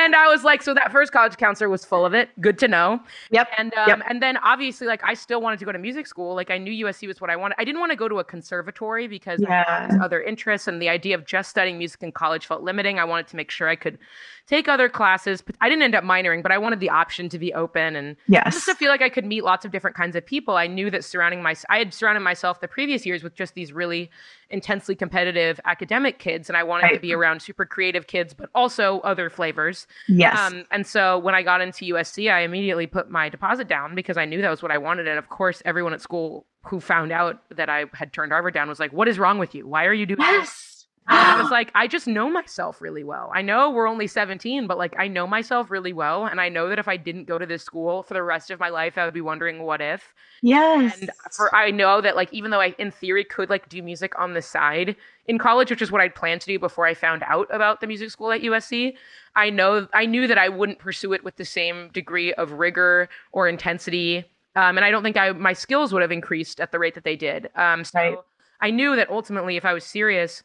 and I was like, so that first college counselor was full of it. Good to know. Yep. And um, Yep. and then obviously, like I still wanted to go to music school. Like I knew USC was what I wanted. I didn't want to go to a conservatory because I had other interests, and the idea of just studying music in college felt limiting. I wanted to make sure I could take other classes. But I didn't end up minoring, but I wanted the option to be open and Yes. just to feel like I could meet lots of different kinds of people. I knew that surrounding my I had surrounded myself the previous years with just these really intensely competitive academic kids, and I wanted to be around super creative kids, but also other flavors. Yes. Um, and so when I got into USC, I immediately put my deposit down because I knew that was what I wanted. And of course, everyone at school who found out that I had turned Harvard down was like, "What is wrong with you? Why are you doing this?" And I was like, I just know myself really well. I know we're only 17, but like I know myself really well. And I know that if I didn't go to this school for the rest of my life, I would be wondering what if. yes. And for I know that like even though I in theory could like do music on the side in college, which is what I'd planned to do before I found out about the music school at USC, I know I knew that I wouldn't pursue it with the same degree of rigor or intensity. Um, and I don't think I my skills would have increased at the rate that they did. Um, so Right. I knew that ultimately, if I was serious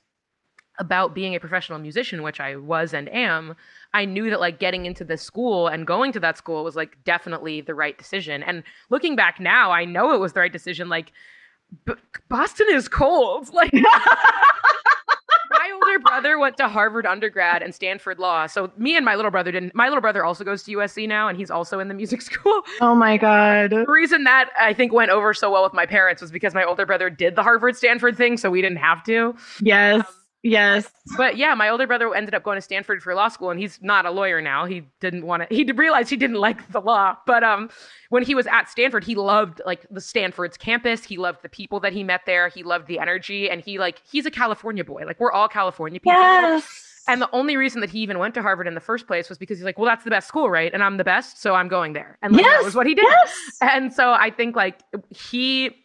about being a professional musician, which I was and am, I knew that like getting into this school and going to that school was like definitely the right decision. And looking back now, I know it was the right decision. Like, B- Boston is cold. Like, my older brother went to Harvard undergrad and Stanford Law. So me and my little brother didn't. My little brother also goes to USC now, and he's also in the music school. Oh my god. The reason that I think went over so well with my parents was because my older brother did the Harvard Stanford thing, so we didn't have to. Yes. Um, yes. But yeah, my older brother ended up going to Stanford for law school, and he's not a lawyer now. He didn't want to. He realized he didn't like the law, but um, when he was at Stanford, he loved like the Stanford's campus. He loved the people that he met there. He loved the energy, and he like he's a California boy. Like we're all California people. Yes. And the only reason that he even went to Harvard in the first place was because he's like, well, that's the best school, right? And I'm the best, so I'm going there. And like, Yes, that was what he did. Yes. And so I think like he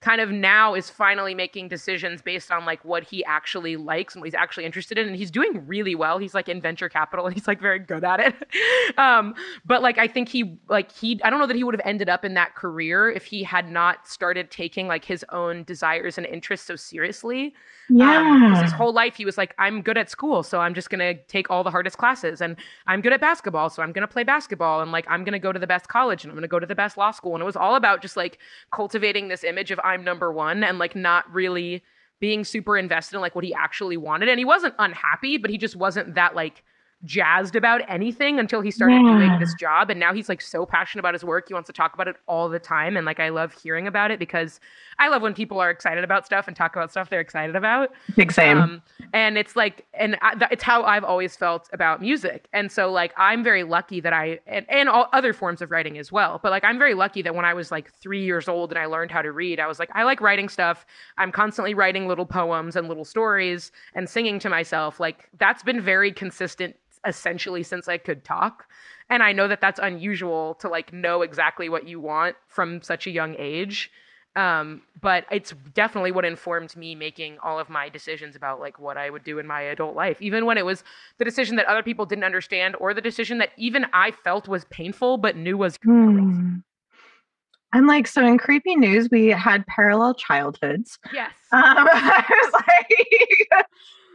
kind of now is finally making decisions based on like what he actually likes and what he's actually interested in and he's doing really well. He's like in venture capital and he's like very good at it. Um but like i think he like he i don't know that he would have ended up in that career if he had not started taking like his own desires and interests so seriously um, 'cause his whole life he was like, I'm good at school, so I'm just gonna take all the hardest classes, and I'm good at basketball, so I'm gonna play basketball, and like I'm gonna go to the best college, and I'm gonna go to the best law school, and it was all about just like cultivating this image of I'm number one, and like not really being super invested in like what he actually wanted, and he wasn't unhappy, but he just wasn't that like jazzed about anything until he started Yeah. doing this job and now he's like so passionate about his work he wants to talk about it all the time and like I love hearing about it because I love when people are excited about stuff and talk about stuff they're excited about Big same. um, and it's like, and I, it's how I've always felt about music. And so, like, I'm very lucky that I, and, and all other forms of writing as well. But like, I'm very lucky that when I was like three years old and I learned how to read, I was like, I like writing stuff. I'm constantly writing little poems and little stories and singing to myself. Like, that's been very consistent essentially since I could talk. And I know that that's unusual to like know exactly what you want from such a young age um, but it's definitely what informed me making all of my decisions about like what I would do in my adult life, even when it was the decision that other people didn't understand or the decision that even I felt was painful but knew was. Hmm. I'm like, so in creepy news, we had parallel childhoods. Yes. Um, I was like,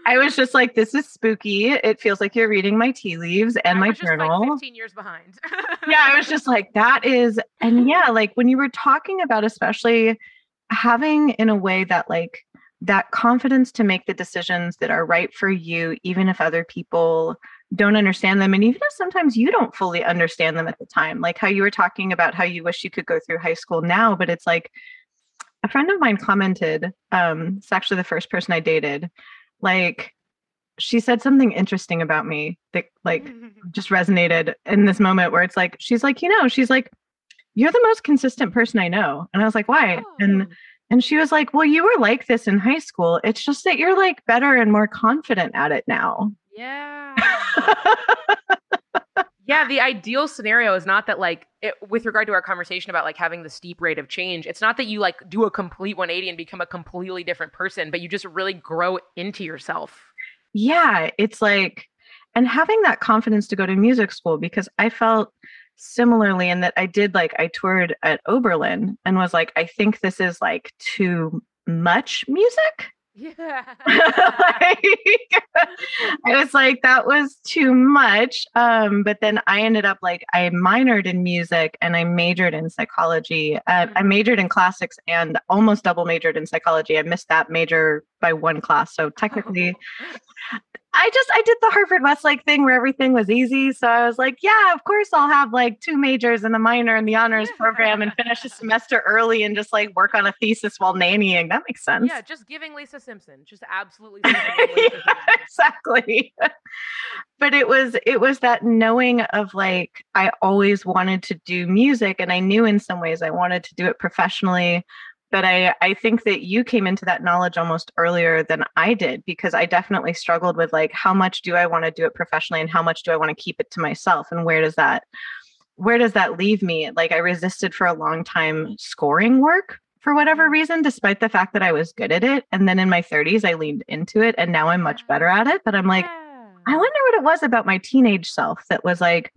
I was just like, this is spooky. It feels like you're reading my tea leaves and I my journal. like 15 years behind. yeah, I was just like, that is, and yeah, like when you were talking about, especially having in a way that like that confidence to make the decisions that are right for you, even if other people don't understand them, and even if sometimes you don't fully understand them at the time, like how you were talking about how you wish you could go through high school now, but it's like a friend of mine commented, um, it's actually the first person I dated, like she said something interesting about me that like just resonated in this moment where it's like she's like you know she's like you're the most consistent person i know and i was like why and Oh. and she was like well you were like this in high school it's just that you're like better and more confident at it now yeah. yeah, the ideal scenario is not that like it, with regard to our conversation about like having the steep rate of change, it's not that you like do a complete 180 and become a completely different person, but you just really grow into yourself. yeah it's like and having that confidence to go to music school because i felt similarly in that i did like i toured at oberlin and was like i think this is like too much music Yeah. like, I was like, that was too much. Um, but then I ended up like, I minored in music and I majored in psychology. Uh, I majored in classics and almost double majored in psychology. I missed that major by one class. So technically, I just I did the Harvard Westlake thing where everything was easy. So I was like, yeah, of course I'll have like two majors and a minor in the honors program and finish a semester early and just like work on a thesis while nannying. That makes sense. yeah, just giving Lisa Simpson. Just absolutely yeah, exactly. but it was it was that knowing of like I always wanted to do music and I knew in some ways I wanted to do it professionally. But I, I think that you came into that knowledge almost earlier than I did because I definitely struggled with like how much do I want to do it professionally and how much do I want to keep it to myself and where does that where does that leave me? Like I resisted for a long time scoring work for whatever mm-hmm. reason, despite the fact that I was good at it. And then in my 30s, I leaned into it and now I'm much better at it. But I'm like, I wonder what it was about my teenage self that was like,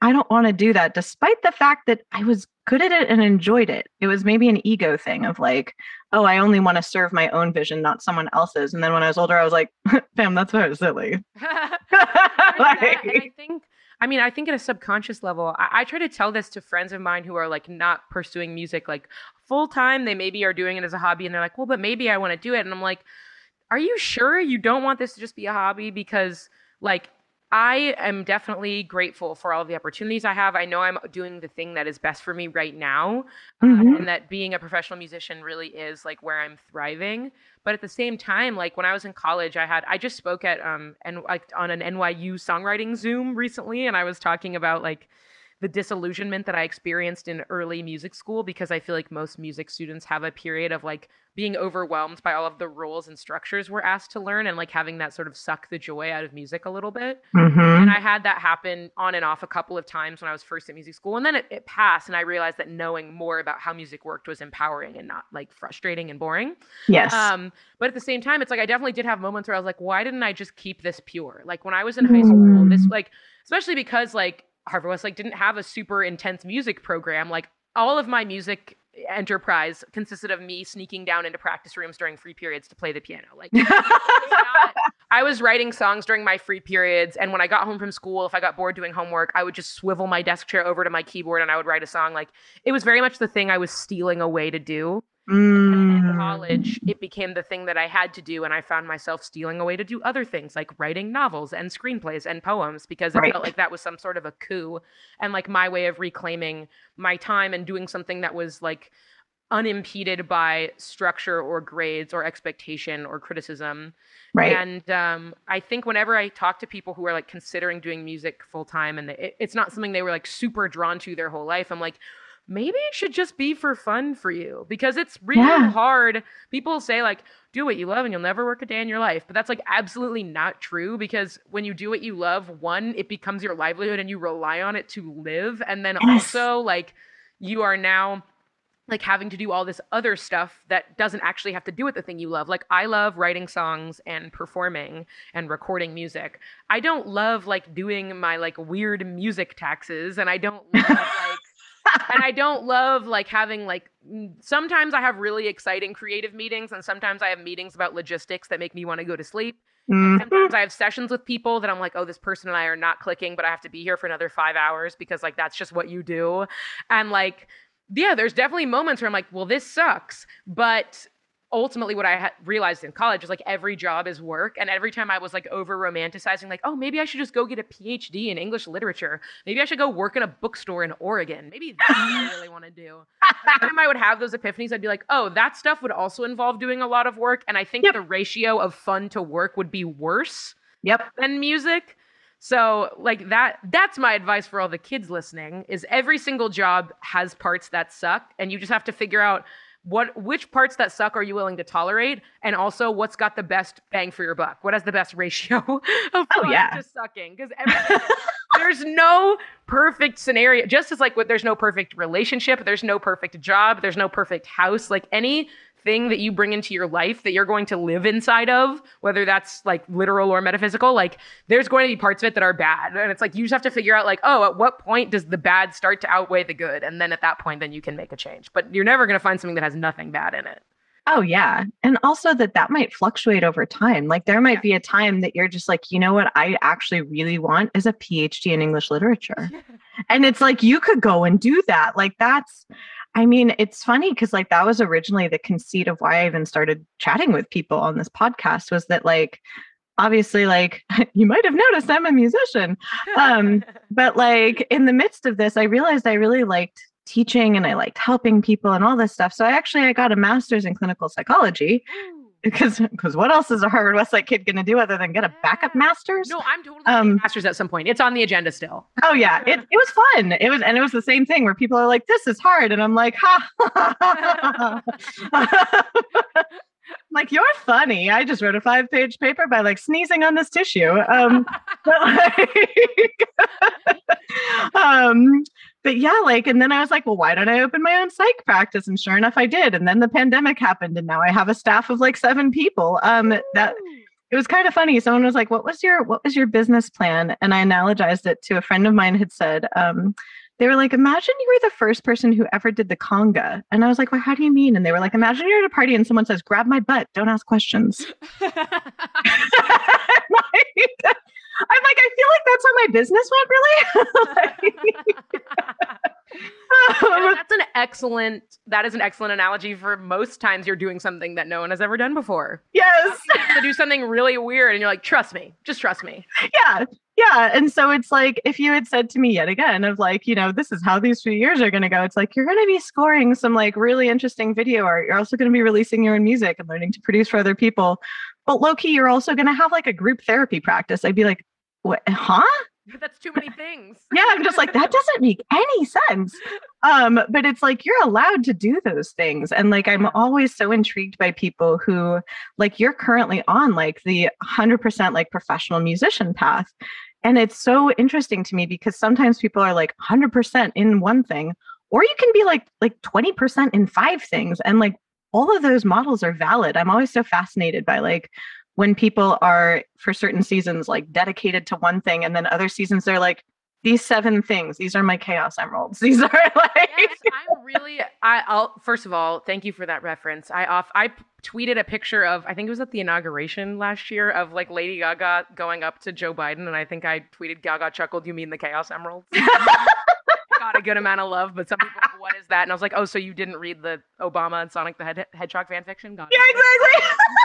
I don't want to do that, despite the fact that I was good at it and enjoyed it. It was maybe an ego thing of like, oh, I only want to serve my own vision, not someone else's. And then when I was older, I was like, fam, that's very silly. I and I think, I mean, I think at a subconscious level, I, I try to tell this to friends of mine who are like not pursuing music like full time. They maybe are doing it as a hobby, and they're like, well, but maybe I want to do it. And I'm like, are you sure you don't want this to just be a hobby? Because, like, I am definitely grateful for all of the opportunities I have. I know I'm doing the thing that is best for me right now, Mhm. and that being a professional musician really is like where I'm thriving. But at the same time, like when I was in college, I had I just spoke at um and like on an NYU songwriting Zoom recently, and I was talking about like the disillusionment that I experienced in early music school because I feel like most music students have a period of like being overwhelmed by all of the rules and structures we're asked to learn and like having that sort of suck the joy out of music a little bit. Mhm. And I had that happen on and off a couple of times when I was first at music school. And then it, it passed, and I realized that knowing more about how music worked was empowering and not like frustrating and boring. Yes. Um, but at the same time, it's like I definitely did have moments where I was like, why didn't I just keep this pure? Like when I was in high school, this Mm. like especially because like Harvard Westlake didn't have a super intense music program. Like all of my music enterprise consisted of me sneaking down into practice rooms during free periods to play the piano. Like was not- I was writing songs during my free periods, and when I got home from school, if I got bored doing homework, I would just swivel my desk chair over to my keyboard and I would write a song. Like it was very much the thing I was stealing away to do. And in Mm. college, it became the thing that I had to do, and I found myself stealing away to do other things like writing novels and screenplays and poems because it Right. felt like that was some sort of a coup and like my way of reclaiming my time and doing something that was like unimpeded by structure or grades or expectation or criticism. Right. And um, I think whenever I talk to people who are like considering doing music full time and they, it, it's not something they were like super drawn to their whole life, I'm like, maybe it should just be for fun for you because it's really Yeah. hard. People say like, do what you love and you'll never work a day in your life, but that's like absolutely not true because when you do what you love, one, it becomes your livelihood and you rely on it to live, and then Yes. also like you are now like having to do all this other stuff that doesn't actually have to do with the thing you love. Like I love writing songs and performing and recording music. I don't love like doing my like weird music taxes and I don't love like and I don't love like having like sometimes I have really exciting creative meetings and sometimes I have meetings about logistics that make me want to go to sleep. Mhm. Sometimes I have sessions with people that I'm like, oh, this person and I are not clicking, but I have to be here for another five hours because like that's just what you do. And like, yeah, there's definitely moments where I'm like, well, this sucks. But ultimately, what I realized in college is like every job is work. And every time I was like over romanticizing, like, oh, maybe I should just go get a PhD in English literature. Maybe I should go work in a bookstore in Oregon. Maybe that's what I really want to do. Every time I would have those epiphanies, I'd be like, oh, that stuff would also involve doing a lot of work. And I think Yep. the ratio of fun to work would be worse Yep. than music. So like that that's my advice for all the kids listening is every single job has parts that suck and you just have to figure out what which parts that suck are you willing to tolerate? And also what's got the best bang for your buck? What has the best ratio of Oh, fun yeah. to sucking? Because there's no perfect scenario just as like what, there's no perfect relationship there's no perfect job there's no perfect house like any thing that you bring into your life that you're going to live inside of whether that's like literal or metaphysical like there's going to be parts of it that are bad and it's like you just have to figure out like oh at what point does the bad start to outweigh the good and then at that point then you can make a change but you're never going to find something that has nothing bad in it Oh yeah. And also that that might fluctuate over time. Like there might be a time that you're just like, you know what I actually really want is a PhD in English literature. and it's like you could go and do that. Like that's I mean, it's funny cuz like that was originally the conceit of why I even started chatting with people on this podcast was that like obviously like you might have noticed I'm a musician. Um, But like in the midst of this I realized I really liked teaching and I liked helping people and all this stuff. So I actually I got a master's in clinical psychology because because what else is a Harvard Westlake kid going to do other than get a backup master's? no i'm totally Um, masters at some point it's on the agenda still Oh yeah, it it was fun. It was and it was the same thing where people are like, "This is hard," and I'm like, "Ha." like you're funny. I just wrote a five page paper by like sneezing on this tissue. Um, but like, um, but yeah, like, and then I was like, well, why don't I open my own psych practice? And sure enough, I did. And then the pandemic happened, and now I have a staff of like seven people. Um, that it was kind of funny. Someone was like, "What was your what was your business plan?" And I analogized it to a friend of mine had said. Um, they were like, "Imagine you were the first person who ever did the conga," and I was like, "Well, how do you mean?" And they were like, "Imagine you're at a party and someone says, "Grab my butt, don't ask questions." Like, I'm like, I feel like that's how my business went, really. that's an excellent that is an excellent analogy for most times you're doing something that no one has ever done before. Yes. to do something really weird and you're like, trust me, just trust me. Yeah. Yeah. And so it's like if you had said to me yet again of like, you know, this is how these few years are gonna go, it's like you're gonna be scoring some like really interesting video art. You're also gonna be releasing your own music and learning to produce for other people. But low key, you're also gonna have like a group therapy practice. I'd be like, what huh? That's too many things. yeah, I'm just like that doesn't make any sense. Um, but it's like you're allowed to do those things, and like I'm always so intrigued by people who like you're currently on like the 100% like professional musician path, and it's so interesting to me because sometimes people are like 100% in one thing, or you can be like like 20% in five things, and like all of those models are valid. I'm always so fascinated by like when people are for certain seasons like dedicated to one thing and then other seasons they're like these seven things these are my chaos emeralds. These are like yes, i'm really I, i'll first of all thank you for that reference. I off i tweeted a picture of i think it was at the inauguration last year of like lady gaga going up to joe biden and i think i tweeted gaga chuckled you mean the chaos emeralds? Got a good amount of love but some people like, what is that? And i was like oh so you didn't read the obama and sonic the hedgehog fan fiction got yeah exactly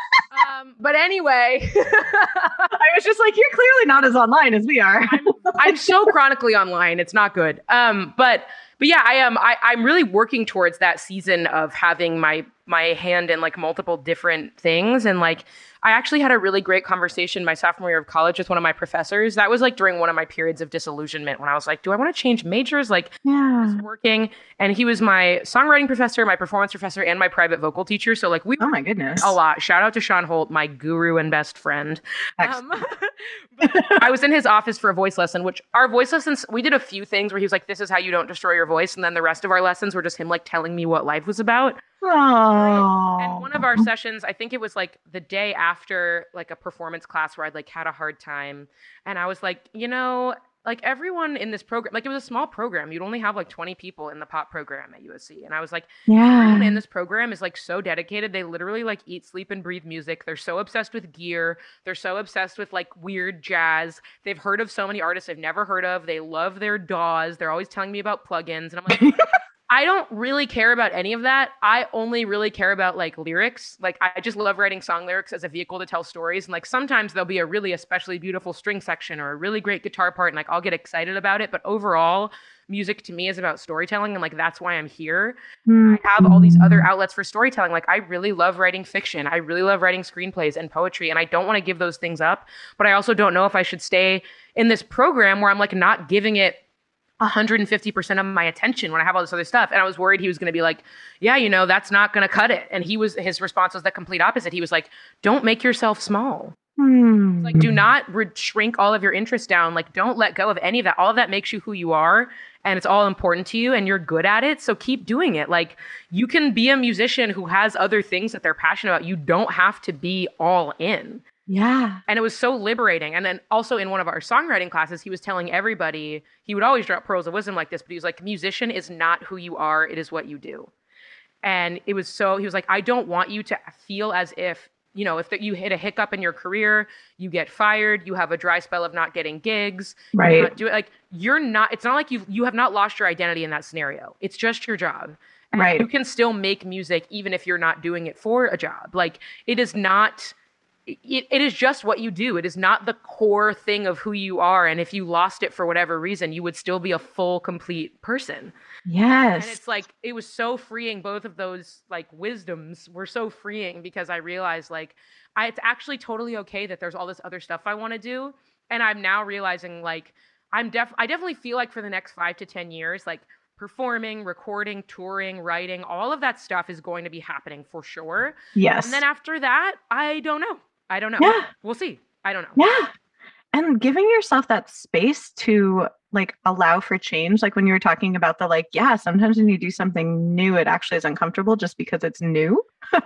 um, but anyway, I was just like, you're clearly not as online as we are. I'm, I'm, so chronically online; it's not good. Um, but but yeah, I am. I, I'm really working towards that season of having my my hand in like multiple different things and like I actually had a really great conversation my sophomore year of college with one of my professors. That was like during one of my periods of disillusionment when I was like, do I want to change majors? Like, yeah, working. And he was my songwriting professor, my performance professor, and my private vocal teacher. So like we, oh my goodness, a lot. Shout out to Sean Holt, my guru and best friend. Um, I was in his office for a voice lesson, which our voice lessons we did a few things where he was like, "This is how you don't destroy your voice," and then the rest of our lessons were just him like telling me what life was about. Oh. And one of our sessions, I think it was like the day after like a performance class where I'd like had a hard time. And I was like, you know, like everyone in this program, like it was a small program. You'd only have like 20 people in the pop program at USC. And I was like, yeah. everyone in this program is like so dedicated. They literally like eat, sleep, and breathe music. They're so obsessed with gear. They're so obsessed with like weird jazz. They've heard of so many artists they've never heard of. They love their DAWs. They're always telling me about plugins. And I'm like, I don't really care about any of that. I only really care about like lyrics. Like I just love writing song lyrics as a vehicle to tell stories. And like sometimes there'll be a really especially beautiful string section or a really great guitar part and like I'll get excited about it, but overall music to me is about storytelling and like that's why I'm here. Mm-hmm. I have all these other outlets for storytelling. Like I really love writing fiction. I really love writing screenplays and poetry and I don't want to give those things up, but I also don't know if I should stay in this program where I'm like not giving it 150% of my attention when I have all this other stuff. And I was worried he was going to be like, yeah, you know, that's not going to cut it. And he was, his response was the complete opposite. He was like, don't make yourself small. Hmm. Like, do not re- shrink all of your interests down. Like, don't let go of any of that. All of that makes you who you are. And it's all important to you and you're good at it. So keep doing it. Like, you can be a musician who has other things that they're passionate about. You don't have to be all in. Yeah. And it was so liberating. And then also in one of our songwriting classes, he was telling everybody, he would always drop pearls of wisdom like this, but he was like, musician is not who you are, it is what you do. And it was so, he was like, I don't want you to feel as if, you know, if the, you hit a hiccup in your career, you get fired, you have a dry spell of not getting gigs, right? Do it like you're not. It's not like you you have not lost your identity in that scenario. It's just your job, and right? You can still make music even if you're not doing it for a job. Like it is not it, it is just what you do. It is not the core thing of who you are. And if you lost it for whatever reason, you would still be a full, complete person. Yes. And it's like, it was so freeing. Both of those like wisdoms were so freeing because I realized like, I, it's actually totally okay that there's all this other stuff I want to do. And I'm now realizing like, I'm def, I definitely feel like for the next five to 10 years, like performing, recording, touring, writing, all of that stuff is going to be happening for sure. Yes. And then after that, I don't know. I don't know. Yeah. We'll see. I don't know. Yeah. And giving yourself that space to like allow for change. Like when you were talking about the like, yeah, sometimes when you do something new, it actually is uncomfortable just because it's new.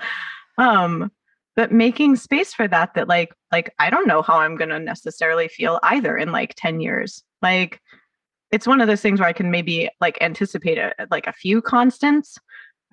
um, but making space for that, that like, like I don't know how I'm gonna necessarily feel either in like 10 years. Like it's one of those things where I can maybe like anticipate a, like a few constants,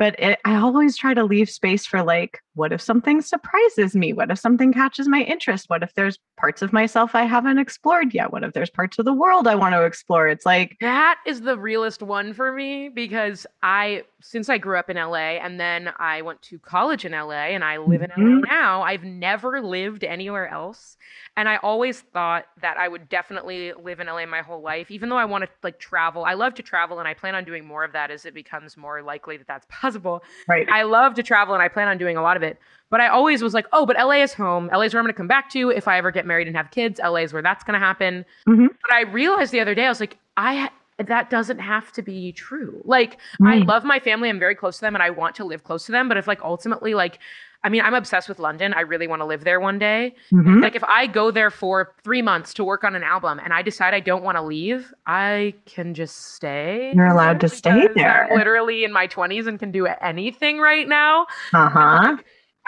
but it, I always try to leave space for like, what if something surprises me? What if something catches my interest? What if there's parts of myself I haven't explored yet? What if there's parts of the world I want to explore? It's like that is the realest one for me because I, since I grew up in LA and then I went to college in LA and I live in. LA now, I've never lived anywhere else. And I always thought that I would definitely live in LA my whole life, even though I want to like travel. I love to travel and I plan on doing more of that as it becomes more likely that that's possible. right. I love to travel and I plan on doing a lot of it. But I always was like, oh, but LA is home. LA is where I'm going to come back to if I ever get married and have kids. LA is where that's going to happen. Mhm. But I realized the other day, I was like, I that doesn't have to be true. Like, I love my family. I'm very close to them and I want to live close to them. But if like ultimately, like, I mean, I'm obsessed with London. I really want to live there one day. Mhm. Like, if I go there for three months to work on an album and I decide I don't want to leave, I can just stay. You're allowed to stay there. I'm literally in my 20s and can do anything right now. Uh-huh.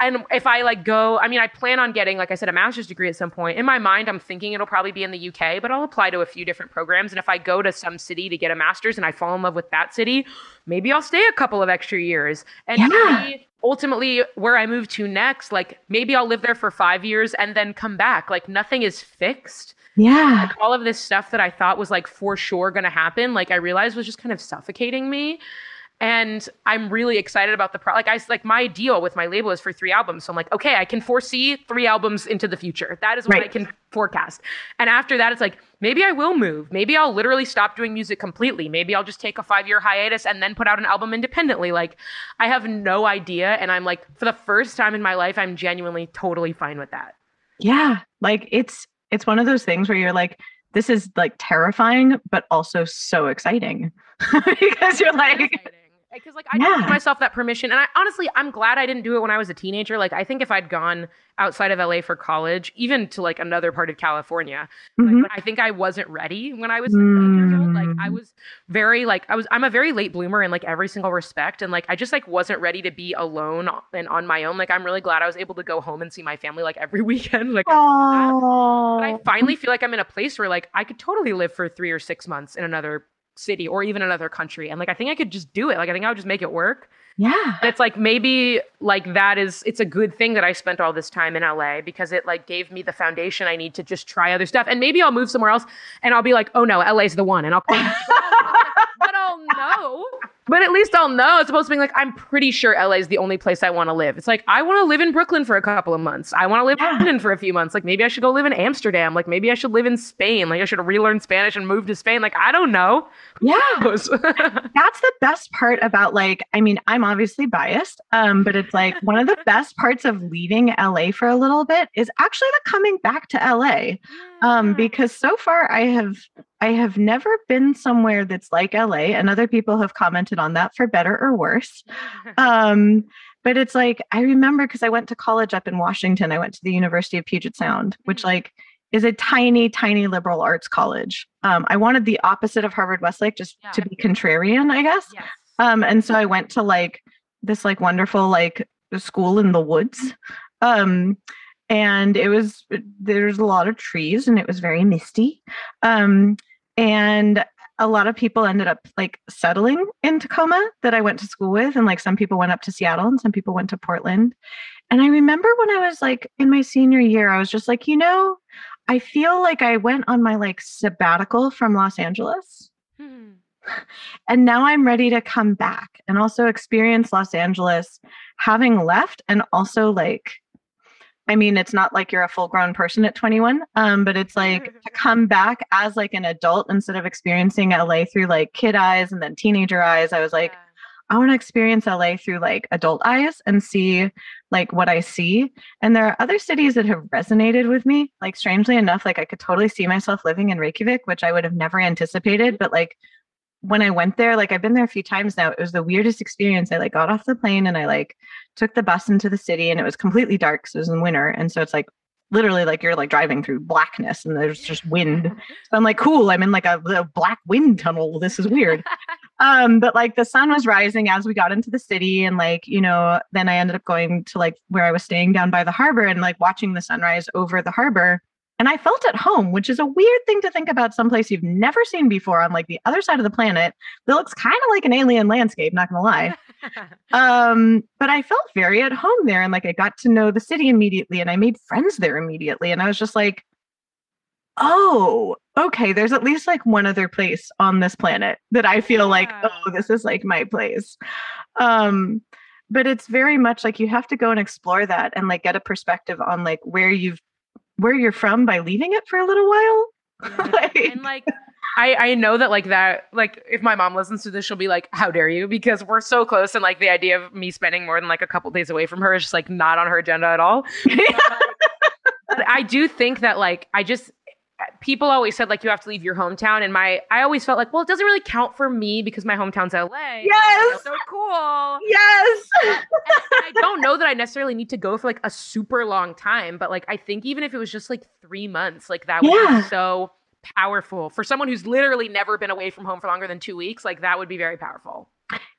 And if I like go, I mean, I plan on getting, like I said, a master's degree at some point. In my mind, I'm thinking it'll probably be in the UK, but I'll apply to a few different programs. And if I go to some city to get a master's and I fall in love with that city, maybe I'll stay a couple of extra years. And Yeah. maybe ultimately, where I move to next, like maybe I'll live there for five years and then come back. Like nothing is fixed. Yeah. Like all of this stuff that I thought was like for sure going to happen, like I realized was just kind of suffocating me. And I'm really excited about the pro. Like I like my deal with my label is for three albums. So I'm like, okay, I can foresee three albums into the future. That is what I can forecast. And after that, it's like maybe I will move. Maybe I'll literally stop doing music completely. Maybe I'll just take a five year hiatus and then put out an album independently. Like I have no idea. And I'm like, for the first time in my life, I'm genuinely totally fine with that. Yeah. Like it's it's one of those things where you're like, this is like terrifying, but also so exciting. because you're like, because like I didn't Yeah. give myself that permission, and I honestly I'm glad I didn't do it when I was a teenager. Like I think if I'd gone outside of LA for college, even to like another part of California, like, Mhm. but I think I wasn't ready when I was 17 years old. Like I Mm. was very like I was I'm a very late bloomer in like every single respect, and like I just like wasn't ready to be alone and on my own. Like I'm really glad I was able to go home and see my family like every weekend. Like. oh, I finally feel like I'm in a place where like I could totally live for three or six months in another city or even another country. And like I think I could just do it. Like I think I would just make it work. yeah. It's like maybe like that is it's a good thing that I spent all this time in LA because it like gave me the foundation I need to just try other stuff. And maybe I'll move somewhere else and I'll be like, oh no, LA's the one. And I'll but oh, I'll know. But at least I'll know. It's supposed to be like, I'm pretty sure LA is the only place I want to live. It's like, I want to live in Brooklyn for a couple of months. I want to live Yeah. in London for a few months. Like, maybe I should go live in Amsterdam. Like, maybe I should live in Spain. Like, I should relearn Spanish and move to Spain. Like, I don't know. yeah. That's the best part about like, I mean, I'm obviously biased, um, but it's like one of the best parts of leaving LA for a little bit is actually the coming back to LA. um because so far i have i have never been somewhere that's like la and other people have commented on that for better or worse um but it's like i remember because i went to college up in washington i went to the university of puget sound which Mhm. like is a tiny tiny liberal arts college um i wanted the opposite of harvard westlake just to be contrarian i guess yes. um, and so I went to like this like wonderful like school in the woods. Um, and it was there's a lot of trees and it was very misty. Um, and a lot of people ended up like settling in Tacoma that I went to school with, and like some people went up to Seattle and some people went to Portland. And I remember when I was like in my senior year, I was just like, you know, I feel like I went on my like sabbatical from Los Angeles Hmm. and now I'm ready to come back and also experience Los Angeles having left and also like I mean it's not like you're a full grown person at 21 um but it's like to come back as like an adult instead of experiencing LA through like kid eyes and then teenager eyes I was like Yeah. I want to experience LA through like adult eyes and see like what I see. And there are other cities that have resonated with me. Like strangely enough, like I could totally see myself living in Reykjavik, which I would have never anticipated. But like when I went there, like I've been there a few times now, it was the weirdest experience. I like got off the plane and I like took the bus into the city and it was completely dark. So it was in winter. And so it's like literally like you're like driving through blackness and there's just wind. So I'm like, cool, I'm in like a, a black wind tunnel. This is weird. um, but like the sun was rising as we got into the city, and like, you know, then I ended up going to like where I was staying down by the harbor and like watching the sunrise over the harbor. And I felt at home, which is a weird thing to think about someplace you've never seen before on like the other side of the planet that looks kind of like an alien landscape, not gonna lie. um, but I felt very at home there and like I got to know the city immediately and I made friends there immediately. And I was just like, oh, okay, there's at least like one other place on this planet that I feel like, oh, this is like my place. Um, but it's very much like you have to go and explore that and like get a perspective on like where you've where you're from by leaving it for a little while. Yeah. Like- and like I, I know that like that like if my mom listens to this she'll be like how dare you because we're so close and like the idea of me spending more than like a couple days away from her is just like not on her agenda at all but i do think that like i just people always said like you have to leave your hometown and my i always felt like well it doesn't really count for me because my hometown's la Yes! so cool yes. and I don't know that I necessarily need to go for like a super long time, but like I think even if it was just like three months, like that would Yeah. be so powerful for someone who's literally never been away from home for longer than two weeks. Like that would be very powerful.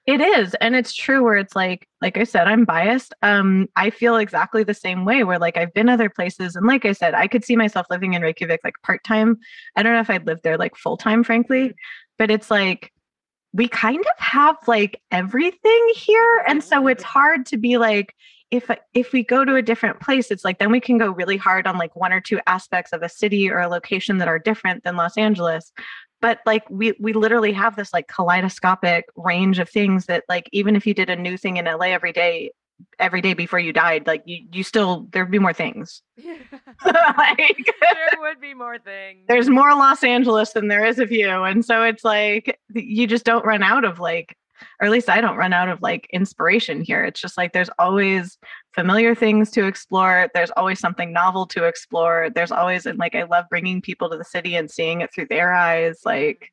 It is. And it's true where it's like, like I said, I'm biased. Um, I feel exactly the same way where like I've been other places. And like I said, I could see myself living in Reykjavik like part time. I don't know if I'd live there like full time, frankly, but it's like we kind of have like everything here. And so it's hard to be like, if if we go to a different place, it's like then we can go really hard on like one or two aspects of a city or a location that are different than Los Angeles but like we we literally have this like kaleidoscopic range of things that like even if you did a new thing in LA every day every day before you died like you you still there'd be more things like there would be more things. there's more Los Angeles than there is of you and so it's like you just don't run out of like or at least I don't run out of like inspiration here it's just like there's always familiar things to explore there's always something novel to explore there's always and like I love bringing people to the city and seeing it through their eyes like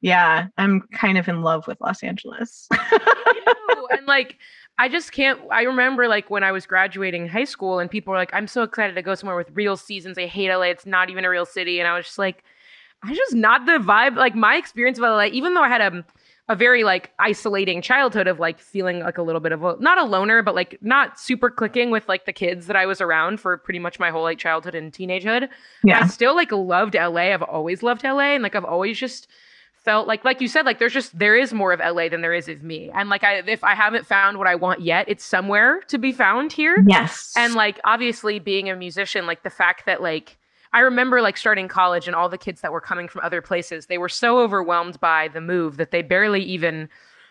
yeah I'm kind of in love with Los Angeles and like I just can't I remember like when I was graduating high school and people were like, I'm so excited to go somewhere with real seasons. I hate LA. It's not even a real city. And I was just like, I just not the vibe. Like my experience of LA, even though I had a a very like isolating childhood of like feeling like a little bit of a not a loner, but like not super clicking with like the kids that I was around for pretty much my whole like childhood and teenagehood. I yeah still like loved LA. I've always loved LA and like I've always just felt like like you said like there's just there is more of LA than there is of me. And like I if I haven't found what I want yet, it's somewhere to be found here. yes And like obviously being a musician, like the fact that like I remember like starting college and all the kids that were coming from other places, they were so overwhelmed by the move that they barely even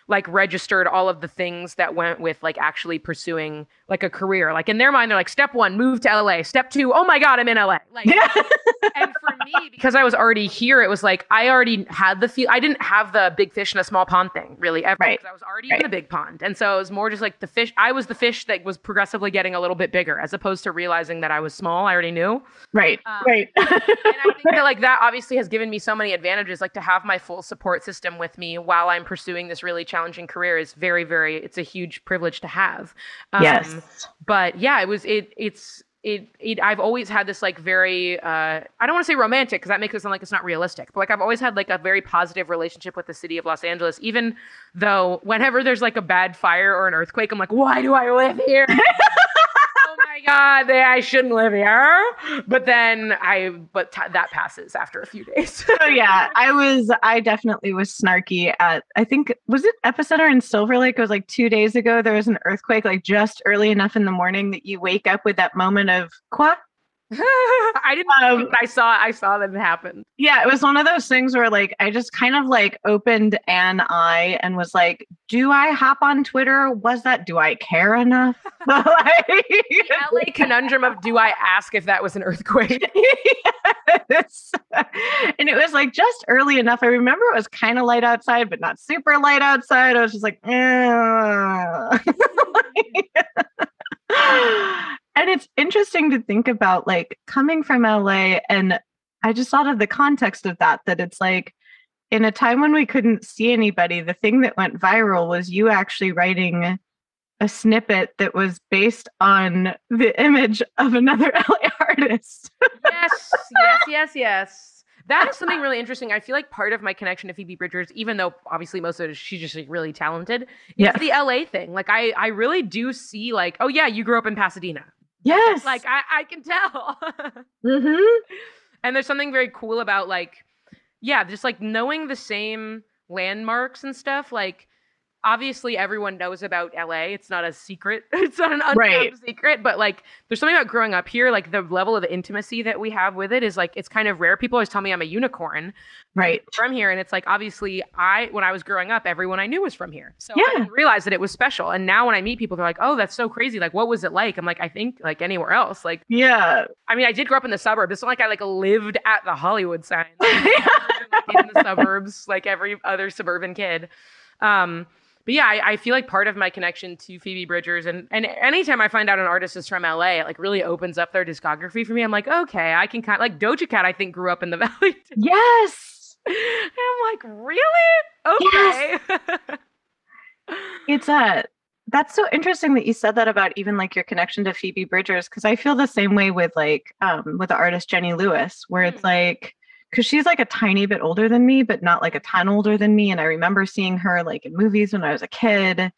like registered all of the things that went with like actually pursuing like a career. Like in their mind, they're like, step one, move to LA. Step two, oh my God, I'm in LA. Like and for me, because I was already here, it was like I already had the feel. I didn't have the big fish in a small pond thing really ever. Right. Because I was already Right. in the big pond, and so it was more just like the fish. I was the fish that was progressively getting a little bit bigger, as opposed to realizing that I was small. I already knew, right Um, right and I think that like that obviously has given me so many advantages. Like to have my full support system with me while I'm pursuing this really challenging career is very, very. It's a huge privilege to have. Um, yes but yeah it was it it's it, it i've always had this like very uh i don't want to say romantic because that makes it sound like it's not realistic but like i've always had like a very positive relationship with the city of los angeles even though whenever there's like a bad fire or an earthquake i'm like why do i live here oh my god they, i shouldn't live here but then i but t- that passes after a few days so oh, yeah, I was I definitely was snarky at I think was it Epicenter in Silver Lake? It was like two days ago. There was an earthquake like just early enough in the morning that you wake up with that moment of qua. i didn't Um, i saw i saw that it happen Yeah, it was one of those things where like I just kind of like opened an eye and was like, do I hop on Twitter? Was that do I care enough? Like- the la conundrum of do i ask if that was an earthquake yes. And it was like just early enough. I remember it was kind of light outside, but not super light outside. I was just like, "Eh." And it's interesting to think about like coming from LA. And I just thought of the context of that, that it's like, in a time when we couldn't see anybody, the thing that went viral was you actually writing a snippet that was based on the image of another LA artist. yes, yes, yes, yes. That is something really interesting. I feel like part of my connection to Phoebe Bridgers, even though obviously most of it is she's just like really talented, is Yes. the LA thing. Like I, I really do see like, oh yeah, you grew up in Pasadena. Yes. Like I, I can tell. mm-hmm. and there's something very cool about like, yeah, just like knowing the same landmarks and stuff. Like obviously everyone knows about LA. It's not a secret. It's not an untold Right. secret, but like there's something about growing up here, like the level of intimacy that we have with it is like it's kind of rare. People always tell me I'm a unicorn Right. from here and it's like obviously I when I was growing up everyone I knew was from here. So I didn't realize that it was special. And now when I meet people they're like, "Oh, that's so crazy. Like what was it like?" I'm like, "I think like anywhere else." Like Yeah. I mean, I did grow up in the suburbs. It's not like I like lived at the Hollywood sign. Like, in the suburbs, like every other suburban kid. Um, but yeah, I, I feel like part of my connection to Phoebe Bridgers, and and anytime I find out an artist is from LA, it like really opens up their discography for me. I'm like, okay, I can kind of like Doja Cat. I think grew up in the Valley. too. yes. and I'm like, really? Okay. It's uh that's so interesting that you said that about even like your connection to Phoebe Bridgers because I feel the same way with like um with the artist Jenny Lewis where it's Mm. like because she's like a tiny bit older than me but not like a ton older than me and I remember seeing her like in movies when I was a kid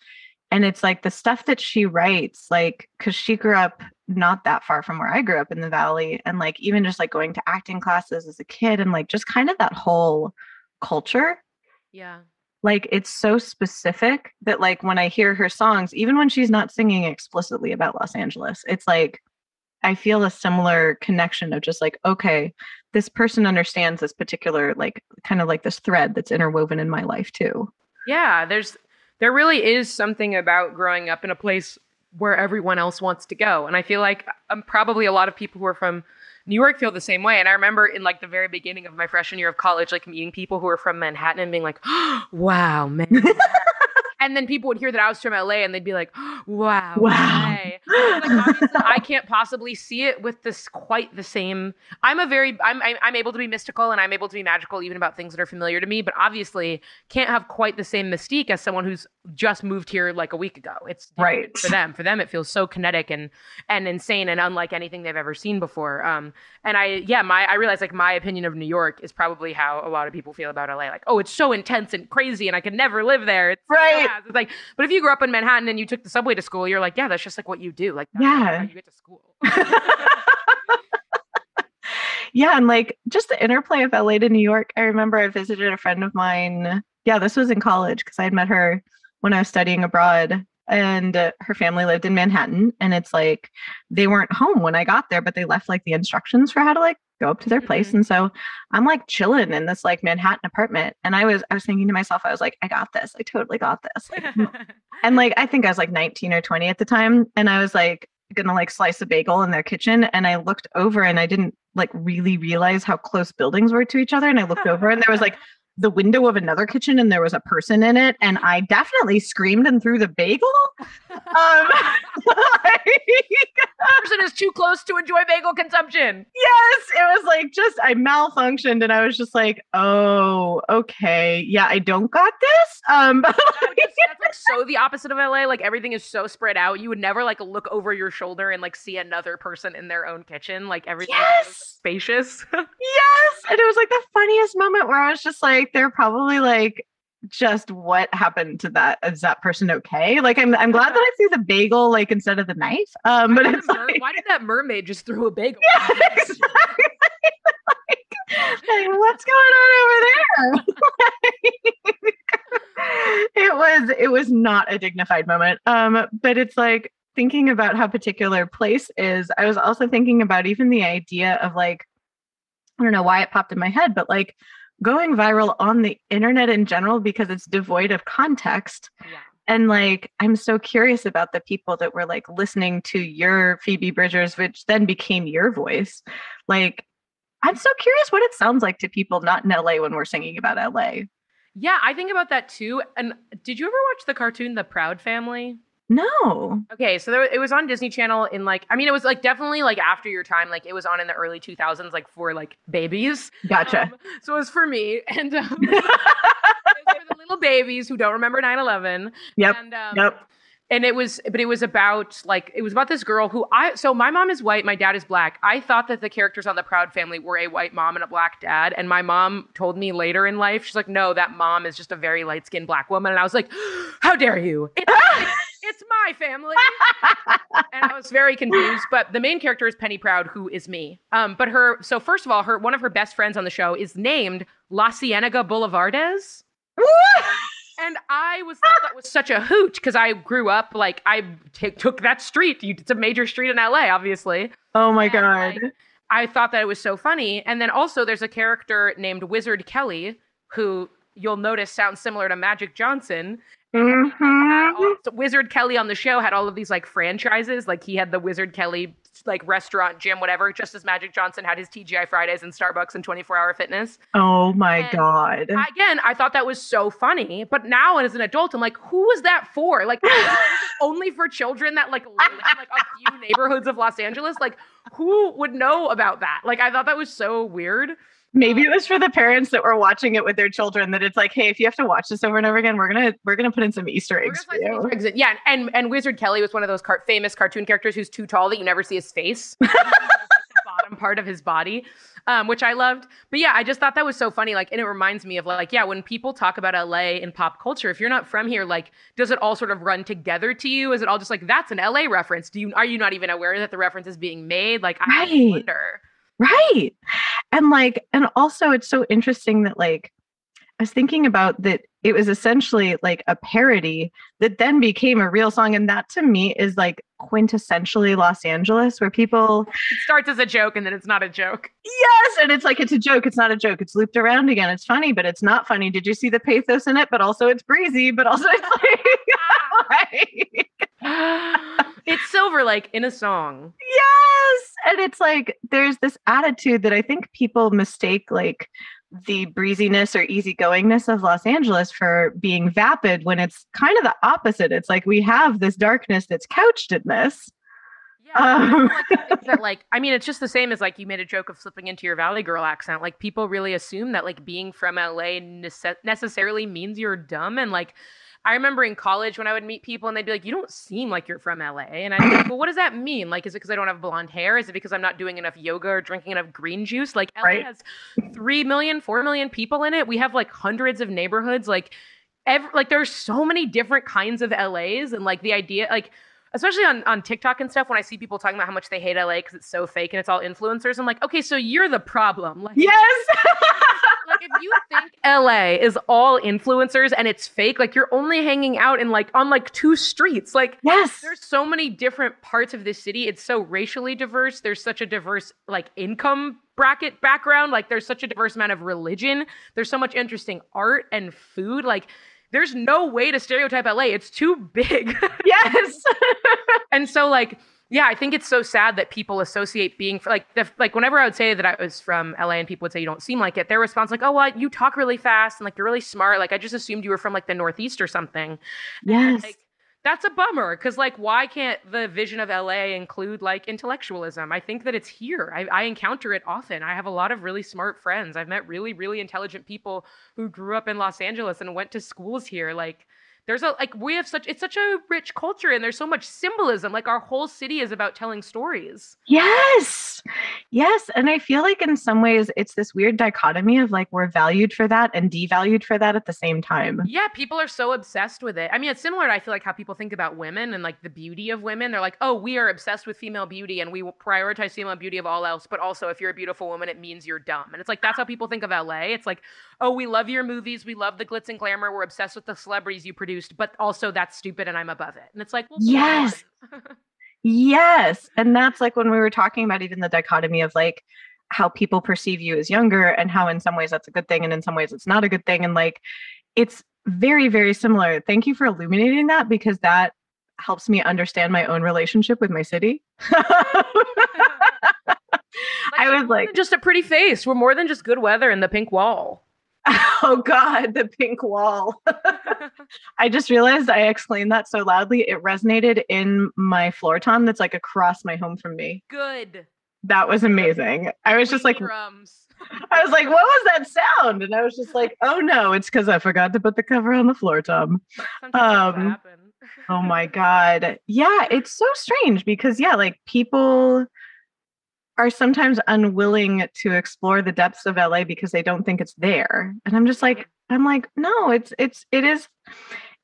and it's like the stuff that she writes like because she grew up not that far from where I grew up in the valley and like even just like going to acting classes as a kid and like just kind of that whole culture yeah. like it's so specific that like when i hear her songs even when she's not singing explicitly about los angeles it's like i feel a similar connection of just like okay this person understands this particular like kind of like this thread that's interwoven in my life too Yeah, there's there really is something about growing up in a place where everyone else wants to go. And I feel like um, probably a lot of people who are from New York feel the same way. And I remember in like the very beginning of my freshman year of college, like meeting people who were from Manhattan and being like, wow, man. and then people would hear that I was from LA and they'd be like, wow, Wow. Like, I can't possibly see it with this quite the same. I'm a very, I'm, I'm, I'm able to be mystical and I'm able to be magical even about things that are familiar to me, but obviously can't have quite the same mystique as someone who's just moved here like a week ago. It's Right. for them. For them, it feels so kinetic and and insane and unlike anything they've ever seen before. Um, and I, yeah, my, I realize like my opinion of New York is probably how a lot of people feel about LA. Like, oh, it's so intense and crazy, and I could never live there. It's Right. Bad. It's like, but if you grew up in Manhattan and you took the subway to school, you're like, yeah, that's just like what you do. Like, that's Yeah. how you get to school. yeah and like just the interplay of la to new york i remember i visited a friend of mine yeah this was in college because i had met her when i was studying abroad and uh, her family lived in manhattan and it's like they weren't home when i got there but they left like the instructions for how to like go up to their place Mhm. and so i'm like chilling in this like manhattan apartment and i was i was thinking to myself i was like i got this i totally got this like, and like I think I was like 19 or 20 at the time and I was like gonna like slice a bagel in their kitchen and I looked over and I didn't like really realize how close buildings were to each other and I looked over and there was like the window of another kitchen and there was a person in it and I definitely screamed and threw the bagel. Um person is too close to enjoy bagel consumption. yes, it was like just I malfunctioned and I was just like, "Oh, okay. Yeah, I don't got this." Um but That's, that's like so the opposite of LA. Like everything is so spread out. You would never like look over your shoulder and like see another person in their own kitchen. Like everything is Yes. spacious. Yes. And it was like the funniest moment where I was just like, they're probably like, just what happened to that? Is that person okay? Like, I'm I'm glad that I see the bagel like instead of the knife. Um, but Why did it's mer- like, why did that mermaid just throw a bagel? exactly. like, like, what's going on over there? it was it was not a dignified moment. Um, but it's like thinking about how particular place is. I was also thinking about even the idea of like I don't know why it popped in my head, but like going viral on the internet in general because it's devoid of context. yeah. And like, I'm so curious about the people that were like listening to your Phoebe Bridgers, which then became your voice. Like, I'm so curious what it sounds like to people not in LA when we're singing about LA. Yeah, I think about that too. And did you ever watch the cartoon The Proud Family? No. Okay, so there, it was on Disney Channel in like, I mean, it was like definitely like after your time. Like it was on in the early 2000s, like for like babies. Gotcha. Um, so it was for me. And um, it was for the little babies who don't remember 9 11. Yep. And, um, Yep. And it was, but it was about like, it was about this girl who I, so my mom is white, my dad is black. I thought that the characters on The Proud Family were a white mom and a black dad. And my mom told me later in life, she's like, no, that mom is just a very light skinned black woman. And I was like, how dare you? It's, my family. and I was very confused. But the main character is Penny Proud, who is me. Um, but her, so first of all, her, one of her best friends on the show is named La Cienega Boulevardez. And I was thought that was such a hoot because I grew up like I t- took that street. You- It's a major street in LA, obviously. Oh my And, god. like, I thought that it was so funny. And then also there's a character named Wizard Kelly who you'll notice sounds similar to Magic Johnson. Mhm. all- so Wizard Kelly on the show had all of these like franchises. Like he had the Wizard Kelly like restaurant, gym, whatever, just as Magic Johnson had his TGI Fridays and Starbucks and 24 hour fitness. Oh my And god. Again, I thought that was so funny, but now as an adult, I'm like, who was that for? Like, only for children that like live in like a few neighborhoods of Los Angeles? Like, who would know about that? Like, I thought that was so weird. Maybe it was for the parents that were watching it with their children that it's like, hey, if you have to watch this over and over again, we're gonna we're gonna put in some Easter eggs for you. Easter eggs Yeah, and and Wizard Kelly was one of those car- famous cartoon characters who's too tall that you never see his face. Just, like, the bottom part of his body, um, which I loved. But yeah, I just thought that was so funny. Like, and it reminds me of like, yeah, when people talk about LA in pop culture, if you're not from here, like, does it all sort of run together to you? Is it all just like that's an LA reference? Do you are you not even aware that the reference is being made? Like, I Right. wonder. Right. And like, and also it's so interesting that like I was thinking about that it was essentially like a parody that then became a real song. And that to me is like quintessentially Los Angeles, where people It starts as a joke and then it's not a joke. Yes, and it's like it's a joke. It's not a joke. It's looped around again. It's funny, but it's not funny. Did you see the pathos in it? But also it's breezy, but also it's like ah. right. it's Silver like in a song. Yes. And it's like there's this attitude that I think people mistake like the breeziness or easygoingness of Los Angeles for being vapid when it's kind of the opposite. It's like we have this darkness that's couched in this. Yeah, Um. like I that like I mean it's just the same as like you made a joke of slipping into your Valley Girl accent. Like people really assume that like being from LA nece- necessarily means you're dumb and like I remember in college when I would meet people and they'd be like, "You don't seem like you're from LA," and I'd be like, "Well, what does that mean? Like, is it because I don't have blonde hair? Is it because I'm not doing enough yoga or drinking enough green juice? Like, LA Right. has three million, four million people in it. We have like hundreds of neighborhoods. Like, every, like there's so many different kinds of LAs, and like the idea, like especially on, on TikTok and stuff, when I see people talking about how much they hate LA because it's so fake and it's all influencers, I'm like, okay, so you're the problem. Like, Yes. like if you think LA is all influencers and it's fake, like you're only hanging out in like on like two streets. Like yes. there's so many different parts of this city. It's so racially diverse. There's such a diverse like income bracket background. Like there's such a diverse amount of religion. There's so much interesting art and food. Like there's no way to stereotype LA. It's too big. yes. and so like yeah i think it's so sad that people associate being like the, like whenever i would say that i was from la and people would say you don't seem like it their response like oh well you talk really fast and like you're really smart like i just assumed you were from like the northeast or something yes. like that's a bummer because like why can't the vision of la include like intellectualism? I think that it's here. I, I encounter it often. I have a lot of really smart friends. I've met really really intelligent people who grew up in los angeles and went to schools here like there's a like we have such it's such a rich culture and there's so much symbolism. Like our whole city is about telling stories. Yes. Yes. And I feel like in some ways it's this weird dichotomy of like we're valued for that and devalued for that at the same time. yeah people are so obsessed with it. I mean it's similar to i feel like how people think about women and like the beauty of women. They're like oh we are obsessed with female beauty and we will prioritize female beauty of all else but also if you're a beautiful woman it means you're dumb. And it's like that's how people think of la it's like oh we love your movies. We love the glitz and glamour. We're obsessed with the celebrities you produced but also that's stupid and i'm above it and it's like well Yes. Yes. And that's like when we were talking about even the dichotomy of like how people perceive you as younger and how in some ways that's a good thing and in some ways it's not a good thing. And like it's very, very similar. Thank you for illuminating that because that helps me understand my own relationship with my city. I was like- just a pretty face we're more than just good weather and the pink wall oh God, the pink wall. I just realized I exclaimed that so loudly. It resonated in my floor tom that's like across my home from me. good That was amazing. I was just like, drums I was like, what was that sound? And I was just like, oh no, it's because I forgot to put the cover on the floor tom. Sometimes that's what Um. Oh my God. Yeah, it's so strange because, yeah, like people are sometimes unwilling to explore the depths of LA because they don't think it's there. And I'm just like, I'm like, no, it's, it's, it is,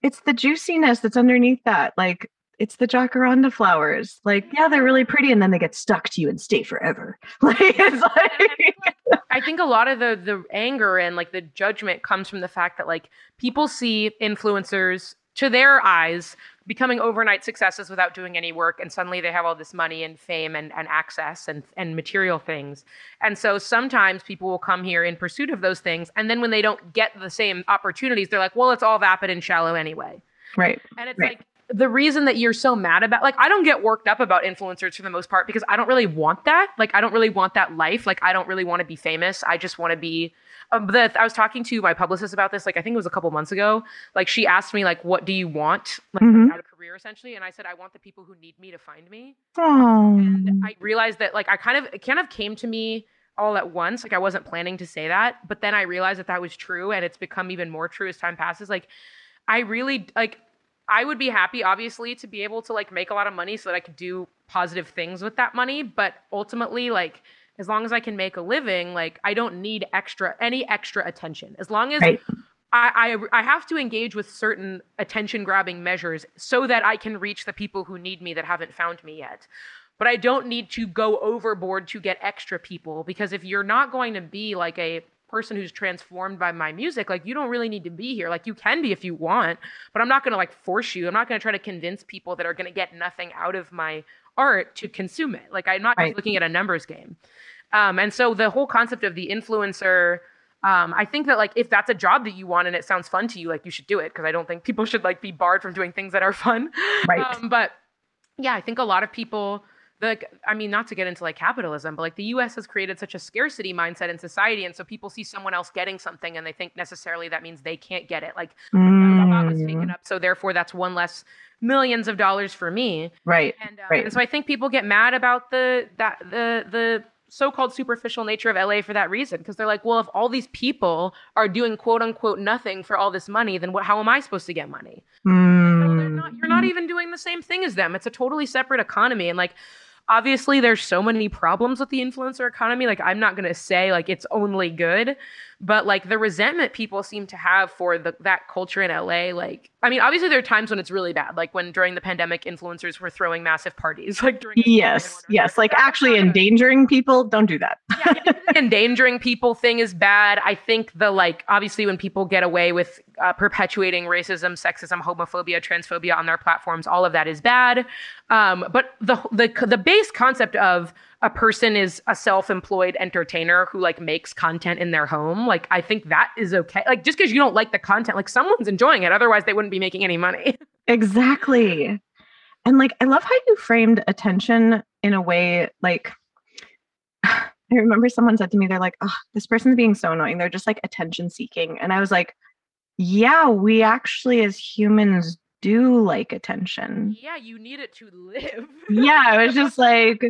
it's the juiciness that's underneath that. Like, it's the jacaranda flowers. Like, yeah, they're really pretty, and then they get stuck to you and stay forever. Like, like I think a lot of the the anger and like the judgment comes from the fact that like people see influencers to their eyes becoming overnight successes without doing any work and suddenly they have all this money and fame and, and access and, and material things and so sometimes people will come here in pursuit of those things and then when they don't get the same opportunities they're like well it's all vapid and shallow anyway right. and it's Right. like the reason that you're so mad about like I don't get worked up about influencers for the most part because I don't really want that. Like I don't really want that life. Like I don't really want to be famous. I just want to be um, the, I was talking to my publicist about this like I think it was a couple months ago. Like she asked me like what do you want like Mhm. out of career essentially and I said I want the people who need me to find me. Oh, And I realized that like I kind of it kind of came to me all at once. Like I wasn't planning to say that, but then I realized that that was true, and it's become even more true as time passes. Like I really like. I would be happy, obviously, to be able to like make a lot of money so that I could do positive things with that money. But ultimately, like as long as I can make a living, like I don't need extra any extra attention. As long as Right. I, I I have to engage with certain attention grabbing measures so that I can reach the people who need me that haven't found me yet. But I don't need to go overboard to get extra people because if you're not going to be like a person who's transformed by my music, like you don't really need to be here. Like you can be if you want, but I'm not going to like force you. I'm not going to try to convince people that are going to get nothing out of my art to consume it. Like I'm not Right. just looking at a numbers game. Um, and so the whole concept of the influencer um, I think that like if that's a job that you want and it sounds fun to you, like you should do it because I don't think people should like be barred from doing things that are fun. Right. Um, but yeah, I think a lot of people like I mean not to get into like capitalism, but like the US has created such a scarcity mindset in society and so people see someone else getting something and they think necessarily that means they can't get it. Like that was taken Mm, up, so therefore that's one less millions of dollars for me. right. And, um, Right. and so I think people get mad about the that the the so-called superficial nature of LA for that reason because they're like, well, if all these people are doing quote unquote nothing for all this money, then what? How am I supposed to get money? They're not, you're not Mm, even doing the same thing as them. It's a totally separate economy, and like. Obviously, there's so many problems with the influencer economy. Like, I'm not gonna say like it's only good, but like the resentment people seem to have for the, that culture in LA. Like, I mean, obviously there are times when it's really bad, like when during the pandemic, influencers were throwing massive parties, like during Yes. Yes. Like actually endangering people. Don't do that. yeah, I think the endangering people thing is bad. I think the like obviously when people get away with uh, perpetuating racism, sexism, homophobia, transphobia on their platforms, all of that is bad. Um, but the the the base concept of a person is a self-employed entertainer who like makes content in their home, like I think that is okay. Like just because you don't like the content, like someone's enjoying it, otherwise they wouldn't be making any money. Exactly. And like, I love how you framed attention in a way like, I remember someone said to me, they're like, oh, this person's being so annoying. They're just like attention seeking. And I was like, yeah, we actually as humans do like attention. yeah, you need it to live. Yeah, I was just like,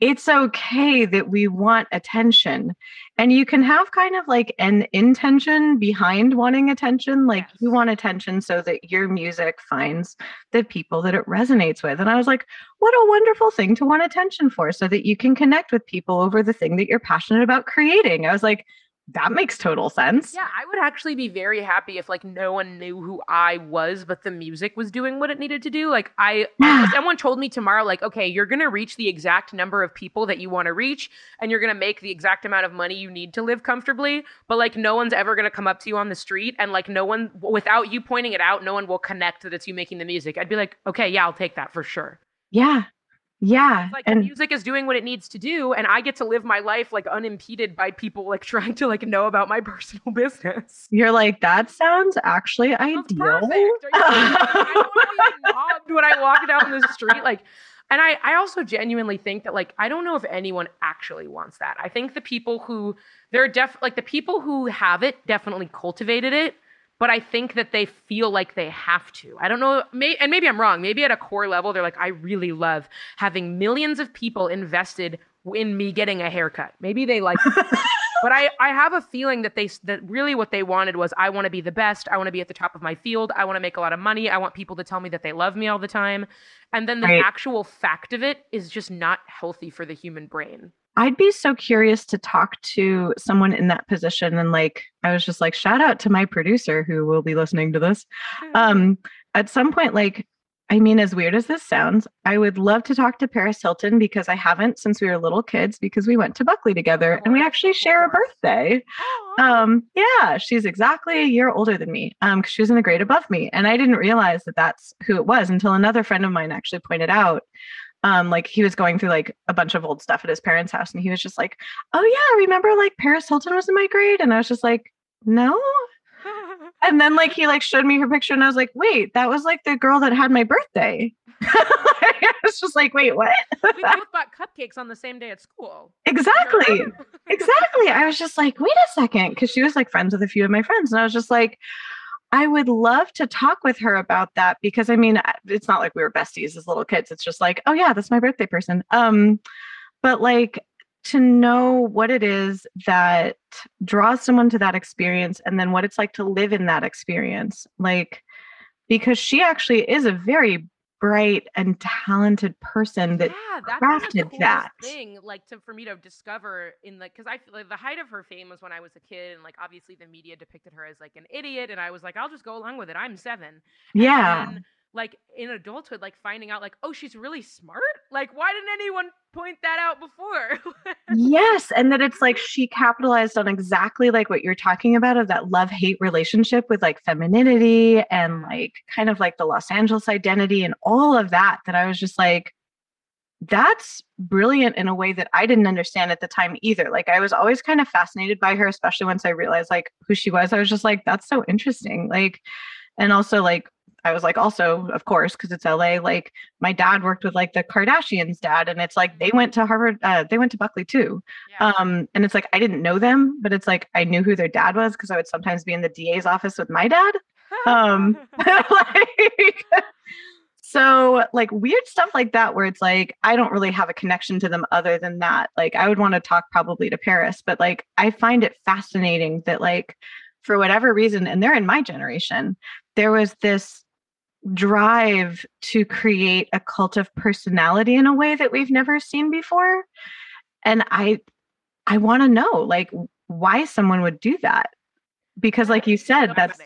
it's okay that we want attention. And you can have kind of like an intention behind wanting attention. Like Yes. you want attention so that your music finds the people that it resonates with. And I was like, what a wonderful thing to want attention for so that you can connect with people over the thing that you're passionate about creating. I was like, that makes total sense. Yeah, I would actually be very happy if like no one knew who I was, but the music was doing what it needed to do. Like I, someone told me tomorrow, like, okay, you're gonna reach the exact number of people that you want to reach, and you're gonna make the exact amount of money you need to live comfortably. But like, no one's ever gonna come up to you on the street, and like, no one without you pointing it out, no one will connect that it's you making the music. I'd be like, okay, yeah, I'll take that for sure. Yeah. Yeah. It's like the and music is doing what it needs to do, and I get to live my life like unimpeded by people like trying to like know about my personal business. you're like, that sounds actually Sounds ideal. perfect. Are you kidding? I don't want to be mobbed when I walk down the street. Like, and I, I also genuinely think that like I don't know if anyone actually wants that. I think the people who they're def like the people who have it definitely cultivated it, but I think that they feel like they have to. I don't know, may, and maybe I'm wrong. Maybe at a core level, they're like, I really love having millions of people invested in me getting a haircut. Maybe they like but I, I have a feeling that they that really what they wanted was I want to be the best. I want to be at the top of my field. I want to make a lot of money. I want people to tell me that they love me all the time. And then the Right. actual fact of it is just not healthy for the human brain. I'd be so curious to talk to someone in that position. And like, I was just like, shout out to my producer who will be listening to this. Um, at some point, like, I mean, as weird as this sounds, I would love to talk to Paris Hilton because I haven't since we were little kids because we went to Buckley together and we actually share a birthday. Um, yeah, she's exactly a year older than me. Um, cause she was in the grade above me, and I didn't realize that that's who it was until another friend of mine actually pointed out. Um, like he was going through like a bunch of old stuff at his parents' house, and he was just like, "Oh yeah, remember like Paris Hilton was in my grade?" And I was just like, "No." And then like he like showed me her picture and I was like, wait, that was like the girl that had my birthday. I was just like, wait, what? we both bought cupcakes on the same day at school. Exactly. exactly. I was just like, wait a second. Cause she was like friends with a few of my friends. And I was just like, I would love to talk with her about that because I mean, it's not like we were besties as little kids. It's just like, oh yeah, that's my birthday person. Um, but like to know what it is that draws someone to that experience and then what it's like to live in that experience. Like, because she actually is a very bright and talented person that yeah, that's crafted that. thing like to for me to discover in like because i feel like the height of her fame was when i was a kid and like obviously the media depicted her as like an idiot and i was like i'll just go along with it. I'm seven. Yeah like in adulthood like finding out like oh she's really smart like why didn't anyone point that out before yes and that it's like she capitalized on exactly like what you're talking about of that love hate relationship with like femininity and like kind of like the los angeles identity and all of that that i was just like that's brilliant in a way that I didn't understand at the time either. Like I was always kind of fascinated by her, especially once I realized like who she was. I was just like, that's so interesting. Like, and also like I was like, also, of course, because it's LA, like my dad worked with like the Kardashians' dad, and it's like they went to Harvard, uh, they went to Buckley too. Yeah. Um, and it's like I didn't know them, but it's like I knew who their dad was because I would sometimes be in the DA's office with my dad. Um, like, so like weird stuff like that, where it's like I don't really have a connection to them other than that. Like I would want to talk probably to Paris, but like I find it fascinating that like for whatever reason, and they're in my generation, there was this drive to create a cult of personality in a way that we've never seen before. And i i want to know like why someone would do that. Because like you said that's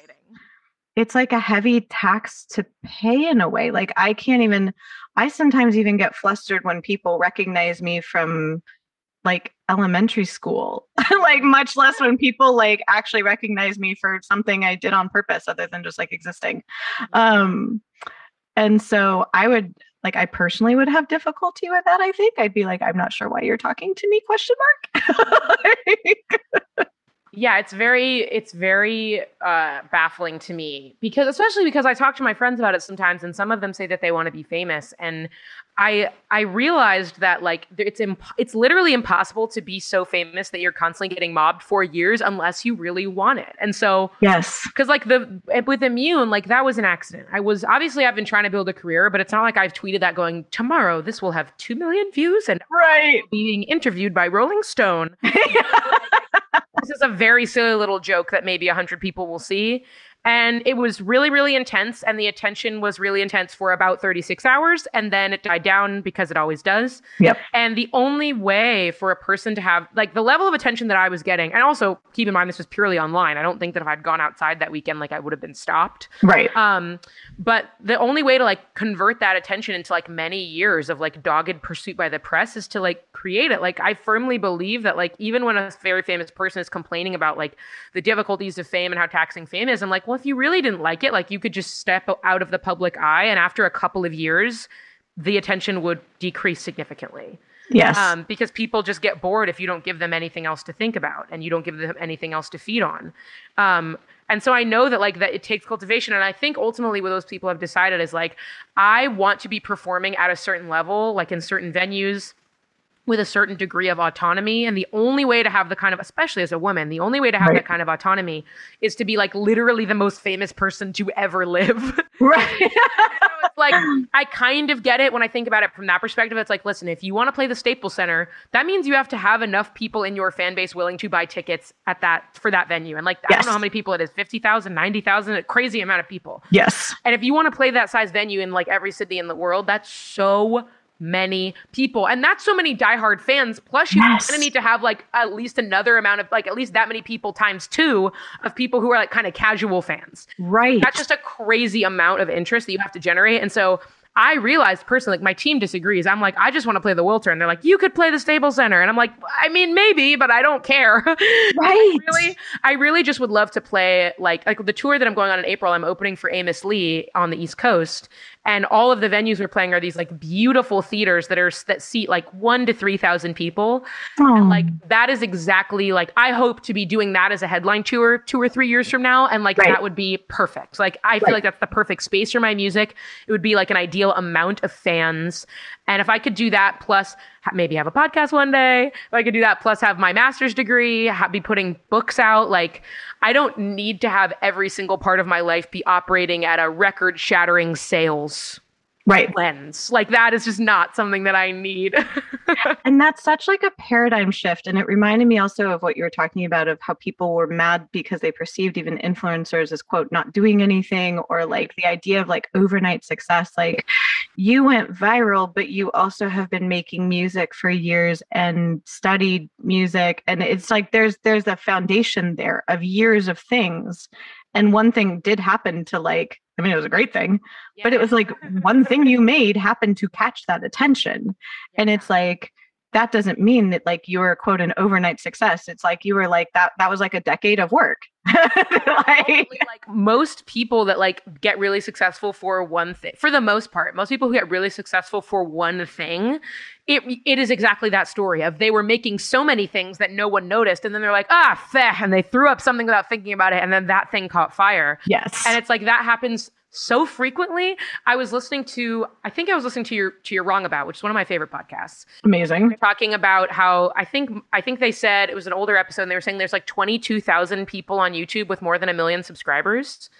it's like a heavy tax to pay in a way. Like i can't even i sometimes even get flustered when people recognize me from like elementary school. Like much less when people like actually recognize me for something i did on purpose other than just like existing. Mm-hmm. um and so i would like i personally would have difficulty with that i think. I'd be like i'm not sure why you're talking to me? question mark. Yeah it's very it's very uh, baffling to me because especially because i talk to my friends about it sometimes and some of them say that they want to be famous and i i realized that like it's imp- it's literally impossible to be so famous that you're constantly getting mobbed for years unless you really want it. And so yes. because like the with immune like that was an accident. I was obviously i've been trying to build a career but it's not like i've tweeted that going tomorrow this will have 2 million views and right. Being interviewed by rolling stone. This is a very silly little joke that maybe a 100 people will see and it was really, really intense. And the attention was really intense for about 36 hours. And then it died down because it always does. Yep. And the only way for a person to have, like, the level of attention that I was getting, and also keep in mind, this was purely online. I don't think that if I'd gone outside that weekend, like, I would have been stopped. Right. Um, but the only way to, like, convert that attention into, like, many years of, like, dogged pursuit by the press is to, like, create it. Like, I firmly believe that, like, even when a very famous person is complaining about, like, the difficulties of fame and how taxing fame is, I'm like, well, if you really didn't like it, like you could just step out of the public eye, and after a couple of years, the attention would decrease significantly. Yes. Um, because people just get bored if you don't give them anything else to think about and you don't give them anything else to feed on. Um, and so I know that like that it takes cultivation. And I think ultimately what those people have decided is like, I want to be performing at a certain level, like in certain venues with a certain degree of autonomy. And the only way to have the kind of, especially as a woman, the only way to have right. that kind of autonomy is to be like literally the most famous person to ever live. Right. so it's like, I kind of get it when I think about it from that perspective. It's like, listen, if you want to play the Staples Center, that means you have to have enough people in your fan base willing to buy tickets at that, for that venue. And like, yes. I don't know how many people it is 50,000, 90,000, a crazy amount of people. Yes. And if you want to play that size venue in like every city in the world, that's so many people. And that's so many diehard fans. Plus, you're Yes. going to need to have like at least another amount of like at least that many people times two of people who are like kind of casual fans. Right. That's just a crazy amount of interest that you have to generate. And so I realized personally, like my team disagrees. I'm like, I just want to play the Wiltern. And they're like, you could play the Staples Center. And I'm like, I mean, maybe, but I don't care. right. really, I really just would love to play like like the tour that I'm going on in April. I'm opening for Amos Lee on the East Coast, and all of the venues we're playing are these like beautiful theaters that are that seat like one to three thousand people. Oh, Like that is exactly like I hope to be doing that as a headline tour two or three years from now, and like Right. that would be perfect. Like I feel like that's the perfect space for my music. It would be like an ideal amount of fans, and if I could do that plus maybe have a podcast one day, if I could do that plus have my master's degree, ha- be putting books out, like I don't need to have every single part of my life be operating at a record shattering sales right. lens. Like that is just not something that I need. And that's such like a paradigm shift. And it reminded me also of what you were talking about of how people were mad because they perceived even influencers as quote not doing anything or like the idea of like overnight success. Like you went viral, but you also have been making music for years and studied music. And it's like there's there's a foundation there of years of things. And one thing did happen to like, I mean, it was a great thing, but it was like one thing you made happened to catch that attention. And it's like, that doesn't mean that like you were quote an overnight success. It's like you were like that that was like a decade of work. like, like most people that like get really successful for one thing for the most part most people who get really successful for one thing it it is exactly that story of they were making so many things that no one noticed and then they're like ah feh, and they threw up something without thinking about it and then that thing caught fire yes. and it's like that happens so frequently i was listening to i think i was listening to your to You're Wrong About which is one of my favorite podcasts amazing. talking about how I think I think they said it was an older episode and they were saying there's like 22,000 people on YouTube with more than a million subscribers.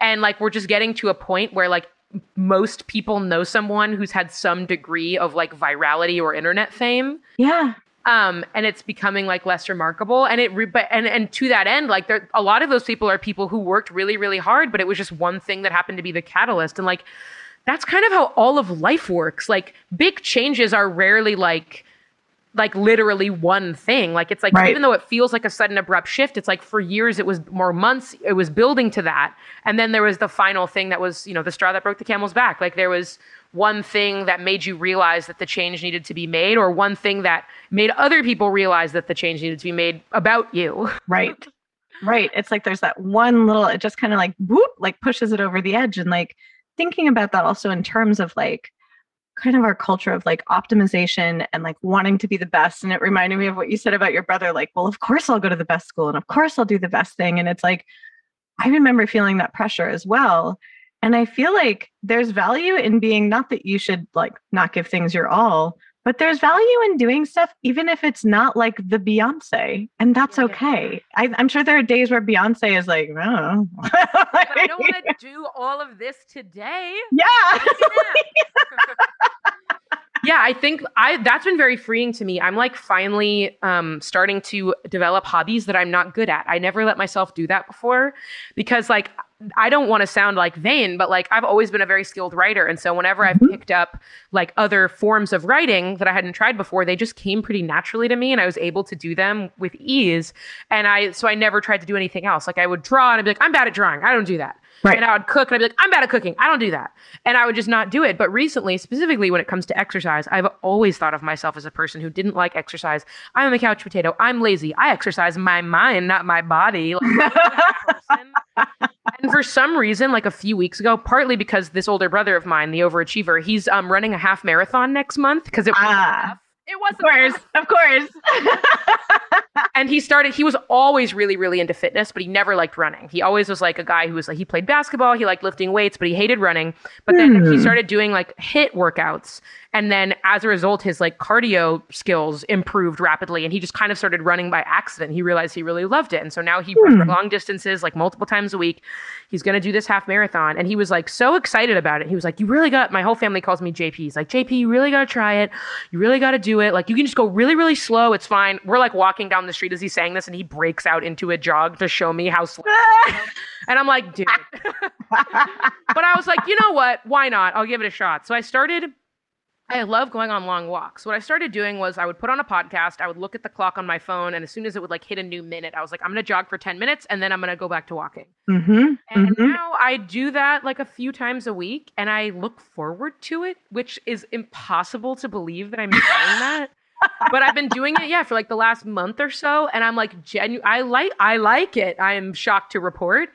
And like we're just getting to a point where like most people know someone who's had some degree of like virality or internet fame. Yeah. Um, and it's becoming like less remarkable. And it, re- but and and to that end, like there, a lot of those people are people who worked really, really hard, but it was just one thing that happened to be the catalyst. And like, that's kind of how all of life works. Like, big changes are rarely like, like literally one thing. Like, it's like Right. even though it feels like a sudden abrupt shift, it's like for years it was more months. It was building to that, and then there was the final thing that was, you know, the straw that broke the camel's back. Like there was one thing that made you realize that the change needed to be made, or one thing that made other people realize that the change needed to be made about you. Right. Right. It's like there's that one little, it just kind of like whoop, like pushes it over the edge. And like thinking about that also in terms of like kind of our culture of like optimization and like wanting to be the best. And it reminded me of what you said about your brother, like, well, of course I'll go to the best school and of course I'll do the best thing. And it's like, I remember feeling that pressure as well. And I feel like there's value in being not that you should like not give things your all, but there's value in doing stuff even if it's not like the Beyonce, and that's okay. I, I'm sure there are days where Beyonce is like, I don't I don't want to do all of this today. yeah. yeah i think i that's been very freeing to me i'm like finally um starting to develop hobbies that i'm not good at i never let myself do that before because like i don't want to sound like vain but like i've always been a very skilled writer and so whenever i've Mhm. picked up like other forms of writing that i hadn't tried before they just came pretty naturally to me and i was able to do them with ease and i so i never tried to do anything else. Like i would draw and i'd be like i'm bad at drawing. I don't do that Right. and I would cook and I'd be like, I'm bad at cooking. I don't do that. And I would just not do it. But recently, specifically when it comes to exercise, I've always thought of myself as a person who didn't like exercise. I'm a couch potato. I'm lazy. I exercise my mind, not my body. Like, I'm not that person. and for some reason, like a few weeks ago, partly because this older brother of mine, the overachiever, he's um, running a half marathon next month because it wasn't Ah. enough. It wasn't course. Of course. and he started he was always really really into fitness but he never liked running he always was like a guy who was like he played basketball he liked lifting weights but he hated running but then he Hmm. started doing like hit workouts and then as a result his like cardio skills improved rapidly and he just kind of started running by accident. He realized he really loved it. And so now he runs Hmm. long distances like multiple times a week. He's going to do this half marathon. And he was like so excited about it. He was like you really got my whole family calls me jp he's like jp you really got to try it. You really got to do it. Like you can just go really really slow. It's fine. We're like walking down the street as he's saying this and he breaks out into a jog to show me how slow and i'm like dude. But i was like you know what? Why not? I'll give it a shot. So i started I love going on long walks. What I started doing was I would put on a podcast, I would look at the clock on my phone, and as soon as it would like hit a new minute, I was like, I'm gonna jog for 10 minutes and then I'm gonna go back to walking. Mm-hmm. And mm-hmm. now I do that like a few times a week and I look forward to it, which is impossible to believe that I'm doing that. But I've been doing it, yeah, for like the last month or so, and I'm like genu I like I like it. I am shocked to report.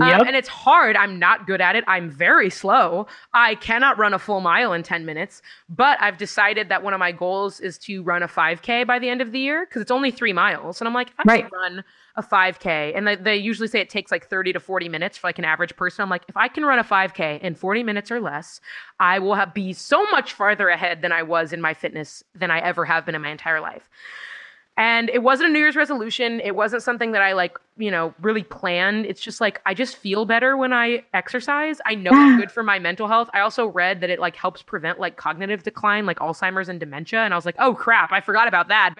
Um, Yep. and it's hard. I'm not good at it. I'm very slow. I cannot run a full mile in 10 minutes, but I've decided that one of my goals is to run a 5K by the end of the year because it's only three miles. And I'm like, I Right. can run a 5K. And they, they usually say it takes like 30 to 40 minutes for like an average person. I'm like, if I can run a 5K in 40 minutes or less, I will have, be so much farther ahead than I was in my fitness than I ever have been in my entire life. And it wasn't a New Year's resolution. It wasn't something that I like, you know, really planned. It's just like I just feel better when I exercise. I know it's good for my mental health. I also read that it like helps prevent like cognitive decline, like Alzheimer's and dementia. And I was like, oh crap, I forgot about that.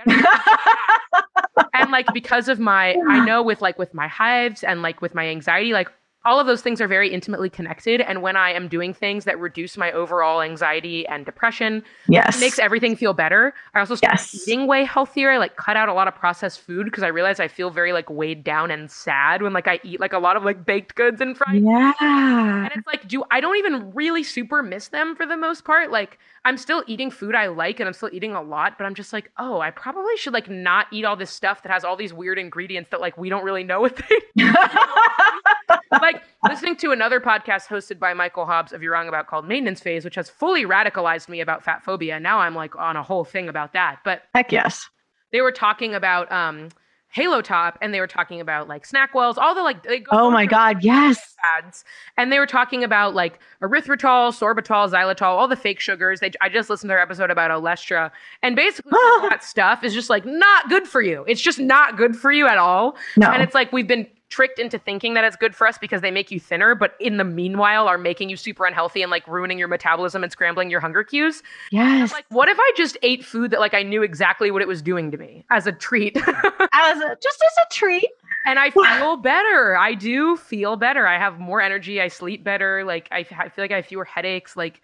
and like because of my I know with like with my hives and like with my anxiety, like all of those things are very intimately connected. And when I am doing things that reduce my overall anxiety and depression, yes. it makes everything feel better. I also started Yes. eating way healthier. I like cut out a lot of processed food because I realize I feel very like weighed down and sad when like I eat like a lot of like baked goods and fried. yeah. And it's like, do I don't even really super miss them for the most part. Like I'm still eating food I like and I'm still eating a lot, but I'm just like, oh, I probably should like not eat all this stuff that has all these weird ingredients that like we don't really know what they like listening to another podcast hosted by Michael Hobbs of You're Wrong About called Maintenance Phase, which has fully radicalized me about fat phobia. Now I'm like on a whole thing about that. But Heck yes. they were talking about um Halo Top and they were talking about like SnackWells, all the like they go Oh my God. Yes. ads. And they were talking about like erythritol, sorbitol, xylitol, all the fake sugars. They I just listened to their episode about Olestra. And basically all that stuff is just like not good for you. It's just not good for you at all. No. And it's like we've been tricked into thinking that it's good for us because they make you thinner, but in the meanwhile are making you super unhealthy and like ruining your metabolism and scrambling your hunger cues. yes. Like, what if I just ate food that like I knew exactly what it was doing to me as a treat? as a, just as a treat. and I feel better. I do feel better. I have more energy. I sleep better. Like I, I feel like I have fewer headaches. Like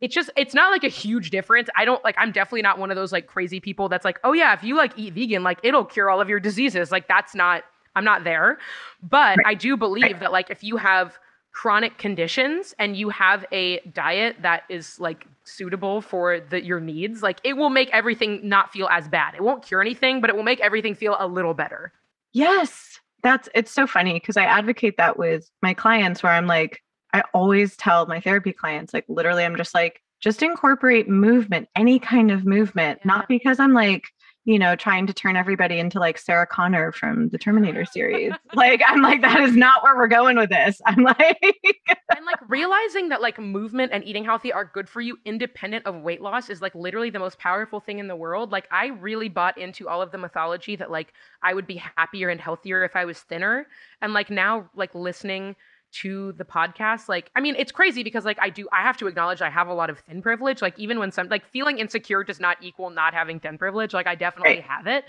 it's just it's not like a huge difference. I don't like I'm definitely not one of those like crazy people that's like, "Oh yeah, if you like eat vegan, like it'll cure all of your diseases." Like that's not I'm not there. But I do believe that like if you have chronic conditions and you have a diet that is like suitable for the, your needs, like it will make everything not feel as bad. It won't cure anything, but it will make everything feel a little better. Yes. That's it's so funny because I advocate that with my clients where I'm like, I always tell my therapy clients, like literally, I'm just like, just incorporate movement, any kind of movement, Yeah. not because I'm like, you know, trying to turn everybody into like Sarah Connor from the Terminator series. like, I'm like, that is not where we're going with this. I'm like, and like realizing that like movement and eating healthy are good for you independent of weight loss is like literally the most powerful thing in the world like i really bought into all of the mythology that like i would be happier and healthier if i was thinner and like now like listening to the podcast like i mean it's crazy because like i do i have to acknowledge i have a lot of thin privilege like even when some like feeling insecure does not equal not having thin privilege like i definitely Right. have it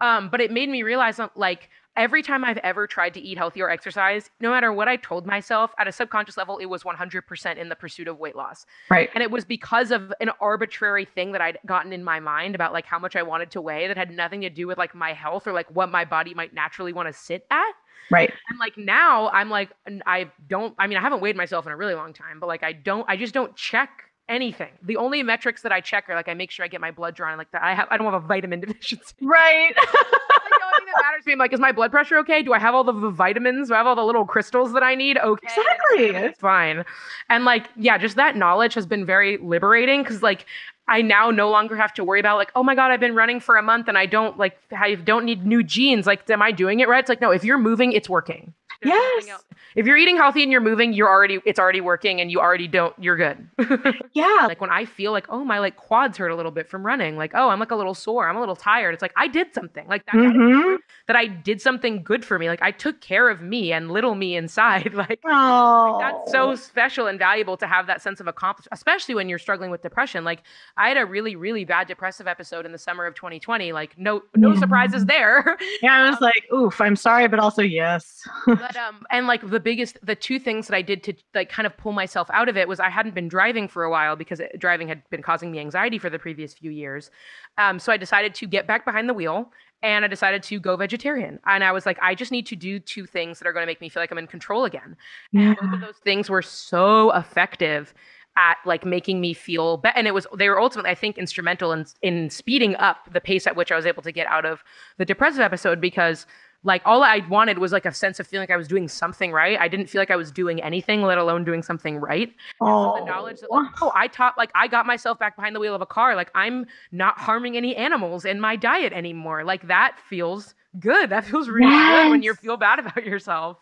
um but it made me realize like every time I've ever tried to eat healthy or exercise, no matter what I told myself at a subconscious level, it was 100% in the pursuit of weight loss. right. And it was because of an arbitrary thing that I'd gotten in my mind about like how much I wanted to weigh that had nothing to do with like my health or like what my body might naturally want to sit at. Right. And like now I'm like, I don't, I mean, I haven't weighed myself in a really long time, but like I don't, I just don't check anything. The only metrics that I check are like I make sure I get my blood drawn. Like that, I have, I don't have a vitamin deficiency. Right. like the only thing that matters to me, I'm like, is my blood pressure okay? Do I have all the vitamins? Do I have all the little crystals that I need? Okay. Exactly. It's fine. And like, yeah, just that knowledge has been very liberating because like I now no longer have to worry about like, oh my God, I've been running for a month and I don't like I don't need new jeans. Like, am I doing it right? It's like, no, if you're moving, it's working. There's Yes. If you're eating healthy and you're moving, you're already it's already working and you already don't you're good. yeah. like when I feel like, oh, my like quads hurt a little bit from running, like, oh, I'm like a little sore, I'm a little tired. It's like I did something. Like that, Mhm. That I did something good for me. Like I took care of me and little me inside. Like Oh. that's so special and valuable to have that sense of accomplishment, especially when you're struggling with depression. Like I had a really, really bad depressive episode in the summer of 2020. Like no, no Yeah. surprises there. Yeah, I was like, oof, I'm sorry, but also yes. But um, and like the biggest, the two things that I did to like kind of pull myself out of it was I hadn't been driving for a while because it, driving had been causing me anxiety for the previous few years. Um, so I decided to get back behind the wheel and I decided to go vegetarian. And I was like, I just need to do two things that are going to make me feel like I'm in control again. Yeah. And both of those things were so effective at like making me feel better. And it was they were ultimately, I think, instrumental in in speeding up the pace at which I was able to get out of the depressive episode because like all I wanted was like a sense of feeling like I was doing something right. I didn't feel like I was doing anything, let alone doing something right. Oh, So the knowledge that like, oh, I taught like I got myself back behind the wheel of a car. Like I'm not harming any animals in my diet anymore. Like that feels good. That feels really good when you feel bad about yourself.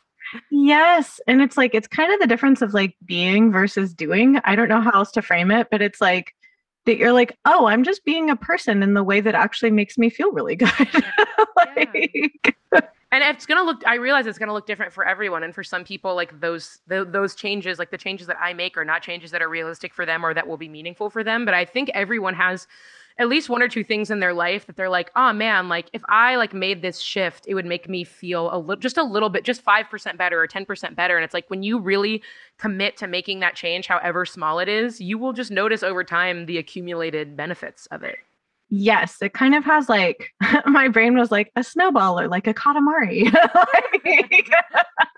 Yes. And it's like, it's kind of the difference of like being versus doing. I don't know how else to frame it, but it's like that you're like, oh, I'm just being a person in the way that actually makes me feel really good. like, and it's gonna look i realize it's gonna look different for everyone and for some people like those th- those changes like the changes that i make are not changes that are realistic for them or that will be meaningful for them but i think everyone has at least one or two things in their life that they're like oh man like if i like made this shift it would make me feel a little just a little bit just 5% better or 10% better. And it's like when you really commit to making that change however small it is you will just notice over time the accumulated benefits of it yes, it kind of has like, my brain was like a snowball or like a katamari. Like,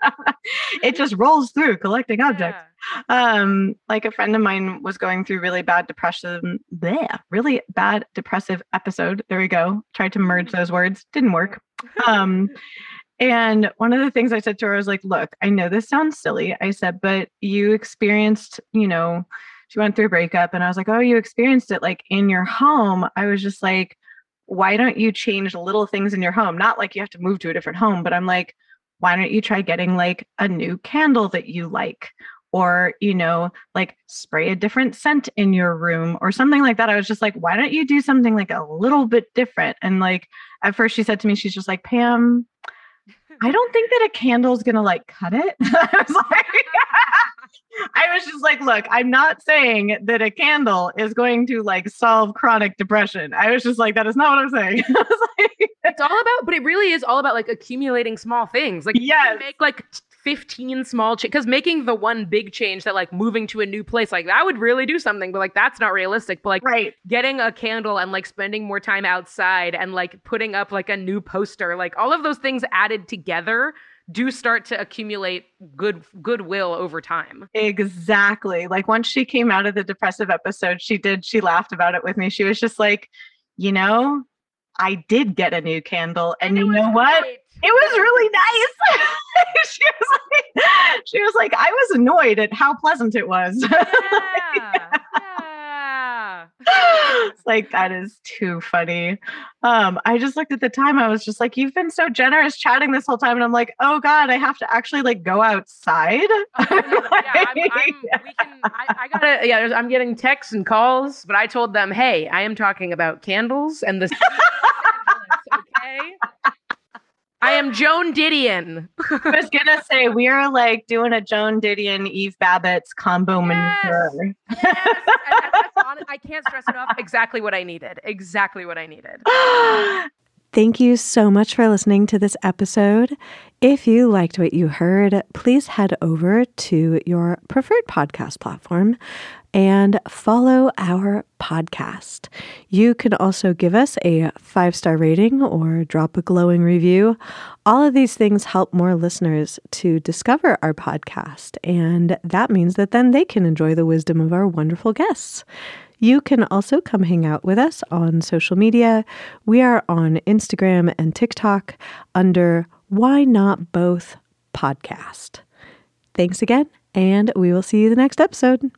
it just rolls through collecting objects. um like a friend of mine was going through really bad depression bleh, really bad depressive episode. There we go. Tried to merge those words. Didn't work. Um and one of the things i said to her was like look i know this sounds silly i said but you experienced you know she went through a breakup and i was like oh you experienced it like in your home. I was just like why don't you change little things in your home? Not like you have to move to a different home but i'm like why don't you try getting like a new candle that you like? Or you know like spray a different scent in your room or something like that. I was just like why don't you do something like a little bit different? And like at first she said to me she's just like pam i don't think that a candle is gonna like cut it. I was like I was just like, look, I'm not saying that a candle is going to like solve chronic depression. I was just like, that is not what I'm saying. Like, it's all about but it really is all about like accumulating small things like can make like 15 small change because making the one big change that like moving to a new place like that would really do something but like that's not realistic but like right. getting a candle and like spending more time outside and like putting up like a new poster like all of those things added together do start to accumulate good goodwill over time Exactly. Like once she came out of the depressive episode, she did, she laughed about it with me. She was just like, you know, I did get a new candle. And, it you know what? great. It was really nice. she was like, she was like, I was annoyed at how pleasant it was. yeah, yeah. It's like that is too funny. Um, I just looked at the time. I was just like, "You've been so generous chatting this whole time," and I'm like, "Oh God, I have to actually like go outside." Oh, yeah, I'm, I'm, we can, I, I gotta, yeah, I'm getting texts and calls, but I told them, hey, I am talking about candles and the city of Los Angeles, okay? I am Joan Didion. I was gonna say we are like doing a Joan Didion, Eve Babitz combo Yes. maneuver. Yes, and that's hon- I can't stress enough. Exactly what I needed. Exactly what I needed. Thank you so much for listening to this episode. If you liked what you heard, please head over to your preferred podcast platform and follow our podcast. You can also give us a five star rating or drop a glowing review. All of these things help more listeners to discover our podcast, and that means that then they can enjoy the wisdom of our wonderful guests. You can also come hang out with us on social media. We are on Instagram and TikTok under Why Not Both Podcast. Thanks again, and we will see you the next episode.